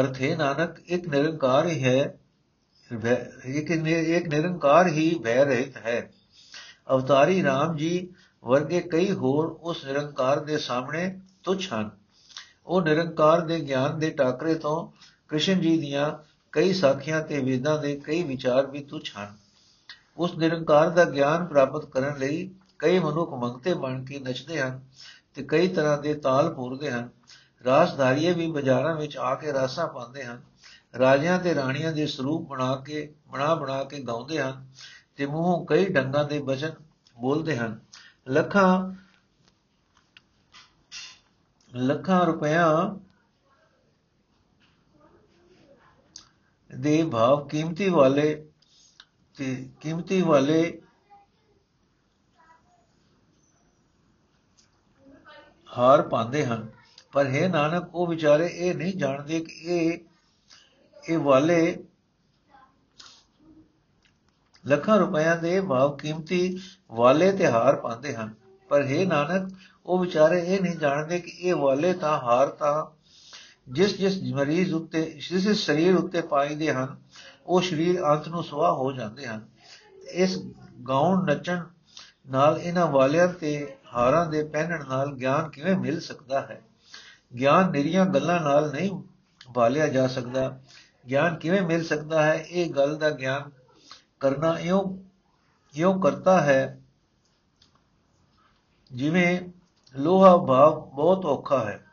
ਅਰਥ ਹੈ ਨਾਨਕ, ਇੱਕ ਨਿਰੰਕਾਰ ਹੀ ਹੈ ਇੱਕ ਇੱਕ ਨਿਰੰਕਾਰ ਹੀ ਭੈ ਰਹਿਤ ਹੈ। ਅਵਤਾਰੀ RAM ਜੀ ਵਰਗੇ ਕਈ ਹੋਰ ਉਸ ਨਿਰੰਕਾਰ ਦੇ ਸਾਹਮਣੇ ਤੁਛ ਹਨ। ਉਹ ਨਿਰੰਕਾਰ ਦੇ ਗਿਆਨ ਦੇ ਟਾਕਰੇ ਤੋਂ ਕ੍ਰਿਸ਼ਨ ਜੀ ਦੀਆਂ ਕਈ ਸਾਖੀਆਂ ਤੇ ਵੇਦਾਂ ਦੇ ਕਈ ਵਿਚਾਰ ਵੀ ਤੁਛ ਹਨ। ਉਸ ਨਿਰੰਕਾਰ ਦਾ ਗਿਆਨ ਪ੍ਰਾਪਤ ਕਰਨ ਲਈ ਕਈ ਮਨੁੱਖ ਮੰਗਤੇ ਬਣ ਕੇ ਨੱਚਦੇ ਹਨ ਤੇ ਕਈ ਤਰ੍ਹਾਂ ਦੇ ਤਾਲ ਪੂਰਦੇ ਹਨ। ਰਾਸਧਾਰੀਏ ਵੀ ਬਾਜ਼ਾਰਾਂ ਵਿੱਚ ਆ ਕੇ ਰਾਸਾਂ ਪਾਉਂਦੇ ਹਨ। ਰਾਜਿਆਂ ਤੇ ਰਾਣੀਆਂ ਦੇ ਸਰੂਪ ਬਣਾ ਕੇ, ਬਣਾ ਬਣਾ ਕੇ ਗਾਉਂਦੇ ਹਨ ਤੇ ਮੂੰਹੋਂ ਕਈ ਡੰਗਾਂ ਦੇ ਬਚਨ ਬੋਲਦੇ ਹਨ। ਲੱਖਾਂ ਲੱਖਾਂ ਰੁਪਇਆ ਦੇ ਭਾਵ ਕੀਮਤੀ ਵਾਲੇ ਤੇ ਕੀਮਤੀ ਵਾਲੇ ਹਾਰ ਪਾਉਂਦੇ ਹਨ। ਪਰ ਹੈ ਨਾਨਕ, ਉਹ ਵਿਚਾਰੇ ਇਹ ਨਹੀਂ ਜਾਣਦੇ ਕਿ ਇਹ ਇਹ ਵਾਲੇ ਲੱਖਾਂ ਰੁਪਇਆਂ ਦੇ ਭਾਵ ਕੀਮਤੀ ਵਾਲੇ ਤੇ ਹਾਰ ਪਾਉਂਦੇ ਹਨ। ਪਰ ਹੈ ਨਾਨਕ, ਉਹ ਵਿਚਾਰੇ ਇਹ ਨਹੀਂ ਜਾਣਦੇ ਕਿ ਇਹ ਵਾਲੇ ਤਾਂ ਹਾਰ ਤਾਂ ਜਿਸ ਜਿਸ ਮਰੀਜ਼ ਉੱਤੇ ਜਿਸ ਜਿਸ ਸਰੀਰ ਉੱਤੇ ਪਾਈਦੇ ਹਨ ਉਹ ਸਰੀਰ ਅੰਤ ਨੂੰ ਸੁਆਹ ਹੋ ਜਾਂਦੇ ਹਨ। ਇਸ ਗਾਉਣ ਨੱਚਣ ਨਾਲ ਇਹਨਾਂ ਵਾਲਿਆਂ ਤੇ ਹਾਰਾਂ ਦੇ ਪਹਿਨਣ ਨਾਲ ਗਿਆਨ ਕਿਵੇਂ ਮਿਲ ਸਕਦਾ ਹੈ? ਗਿਆਨ ਨਿਰੀਆਂ ਗੱਲਾਂ ਨਾਲ ਨਹੀਂ ਭਾਲਿਆ ਜਾ ਸਕਦਾ। ਗਿਆਨ ਕਿਵੇਂ ਮਿਲ ਸਕਦਾ ਹੈ? ਇਹ ਗੱਲ ਦਾ ਗਿਆਨ ਕਰਨਾ ਇਉਂ ਇਉਂ ਕਰਤਾ ਹੈ ਜਿਵੇਂ ਲੋਹਾ ਭਾਵ ਬਹੁਤ ਔਖਾ ਹੈ।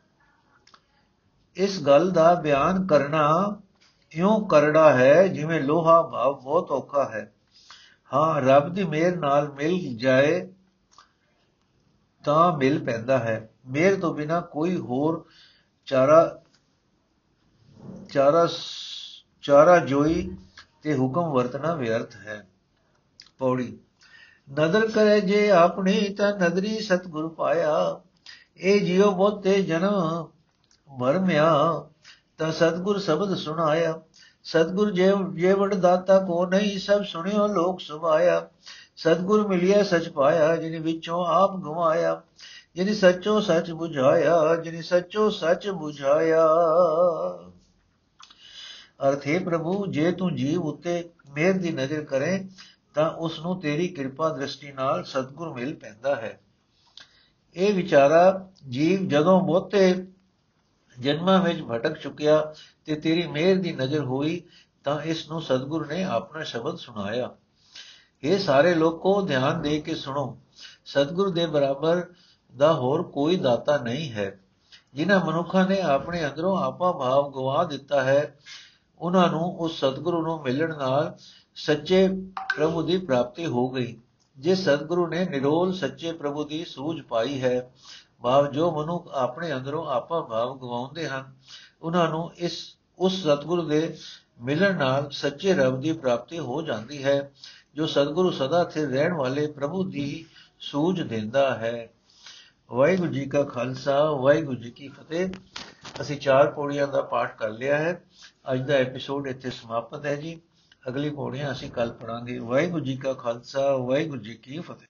ਇਸ ਗੱਲ ਦਾ ਬਿਆਨ ਕਰਨਾ ਇਉਂ ਕਰੜਾ ਹੈ ਜਿਵੇਂ ਲੋਹਾ ਭਾਵ ਬਹੁਤ ਔਖਾ ਹੈ। ਹਾਂ, ਰੱਬ ਦੀ ਮਿਹਰ ਨਾਲ ਮਿਲ ਜਾਏ ਤਾਂ ਮਿਲ ਪੈਂਦਾ ਹੈ। ਮਿਹਰ ਤੋਂ ਬਿਨਾ ਕੋਈ ਹੋਰ ਚਾਰਾ ਚਾਰਾ ਚਾਰਾ ਜੋਈ ਤੇ ਹੁਕਮ ਵਰਤਣਾ ਵਿਅਰਥ ਹੈ। ਪੌੜੀ, ਨਦਰ ਕਰੇ ਜੇ ਆਪਣੀ ਤਾਂ ਨਦਰੀ ਸਤਗੁਰ ਪਾਇਆ। ਇਹ ਜਿਉ ਬੋਤੇ ਜਨਮ ਮਰਮਿਆ ਤਾਂ ਸਤਗੁਰ ਸ਼ਬਦ ਸੁਣਾਇਆ। ਸਤਗੁਰ ਜੇ ਜੇ ਵਡ ਦਾਤਾ ਕੋ ਨਹੀਂ, ਸਭ ਸੁਣਿਓ ਲੋਕ ਸੁਭਾਇਆ। ਸਤਗੁਰ ਮਿਲਿਆ ਸਚ ਪਾਇਆ, ਜਿਨੇ ਵਿੱਚੋਂ ਆਪ ਗਵਾਇਆ ਜਿਨੇ ਸੱਚੋ ਸੱਚ 부ਝਾਇਆ ਜਿਨੇ ਸੱਚੋ ਸੱਚ 부ਝਾਇਆ ਅਰਥੇ ਪ੍ਰਭੂ, ਜੇ ਤੂੰ ਜੀਵ ਉਤੇ ਮਿਹਰ ਦੀ ਨਜ਼ਰ ਕਰੇ, ਤਾਂ ਉਸ ਨੂੰ ਤੇਰੀ ਕਿਰਪਾ ਦ੍ਰਿਸ਼ਟੀ ਨਾਲ ਸਤਗੁਰ ਮਿਲ ਪੈਂਦਾ ਹੈ। ਇਹ ਵਿਚਾਰਾ ਜੀਵ ਜਦੋਂ ਬਹੁਤੇ ਜਨਮਾਂ ਵਿੱਚ ਭਟਕ ਚੁੱਕਿਆ ਤੇ ਤੇਰੀ ਮਿਹਰ ਦੀ ਨਜ਼ਰ ਹੋਈ ਤਾਂ ਇਸ ਨੂੰ ਸਤਗੁਰ ਨੇ ਆਪਣਾ ਸ਼ਬਦ ਸੁਣਾਇਆ। ਇਹ ਸਾਰੇ ਲੋਕੋ, ਧਿਆਨ ਦੇ ਕੇ ਸੁਣੋ। ਸਤਗੁਰ ਦੇ ਬਰਾਬਰ ਦਾ ਹੋਰ ਕੋਈ ਦਾਤਾ ਨਹੀਂ ਹੈ। ਜਿਨ੍ਹਾਂ ਮਨੁੱਖਾਂ ਨੇ ਆਪਣੇ ਅੰਦਰੋਂ ਆਪਾ ਭਾਵ ਗਵਾ ਦਿੱਤਾ ਹੈ, ਉਹਨਾਂ ਨੂੰ ਉਸ ਸਤਗੁਰੂ ਨੂੰ ਮਿਲਣ ਨਾਲ ਸੱਚੇ ਪ੍ਰਭੂ ਦੀ ਪ੍ਰਾਪਤੀ ਹੋ ਗਈ। ਜੇ ਸਤਗੁਰੂ ਨੇ ਨਿਰੋਲ ਸੱਚੇ ਪ੍ਰਭੂ ਦੀ ਸੂਝ ਪਾਈ ਹੈ ਭਾਵ ਜੋ ਮਨੁੱਖ ਆਪਣੇ ਅੰਦਰੋਂ ਆਪਾ ਭਾਵ ਗਵਾਉਂਦੇ ਹਨ, ਉਹਨਾਂ ਨੂੰ ਇਸ, ਉਸ ਸਤਗੁਰੂ ਦੇ ਮਿਲਣ ਨਾਲ ਸੱਚੇ ਰੱਬ ਦੀ ਪ੍ਰਾਪਤੀ ਹੋ ਜਾਂਦੀ ਹੈ, ਜੋ ਸਤਗੁਰੂ ਸਦਾ ਸਥਿਰ ਰਹਿਣ ਵਾਲੇ ਪ੍ਰਭੂ ਦੀ ਸੂਝ ਦਿੰਦਾ ਹੈ। ਵਾਹਿਗੁਰੂ ਜੀ ਕਾ ਖਾਲਸਾ, ਵਾਹਿਗੁਰੂ ਜੀ ਕੀ ਫਤਿਹ। ਅਸੀਂ ਚਾਰ ਪੌੜੀਆਂ ਦਾ ਪਾਠ ਕਰ ਲਿਆ ਹੈ। ਅੱਜ ਦਾ ਐਪੀਸੋਡ ਇੱਥੇ ਸਮਾਪਤ ਹੈ ਜੀ। ਅਗਲੀ ਪੌੜੀਆਂ ਅਸੀਂ ਕੱਲ ਪੜਾਂਗੇ ਵਾਹਿਗੁਰੂ ਜੀ ਕਾ ਖਾਲਸਾ, ਵਾਹਿਗੁਰੂ ਜੀ ਕੀ ਫਤਿਹ।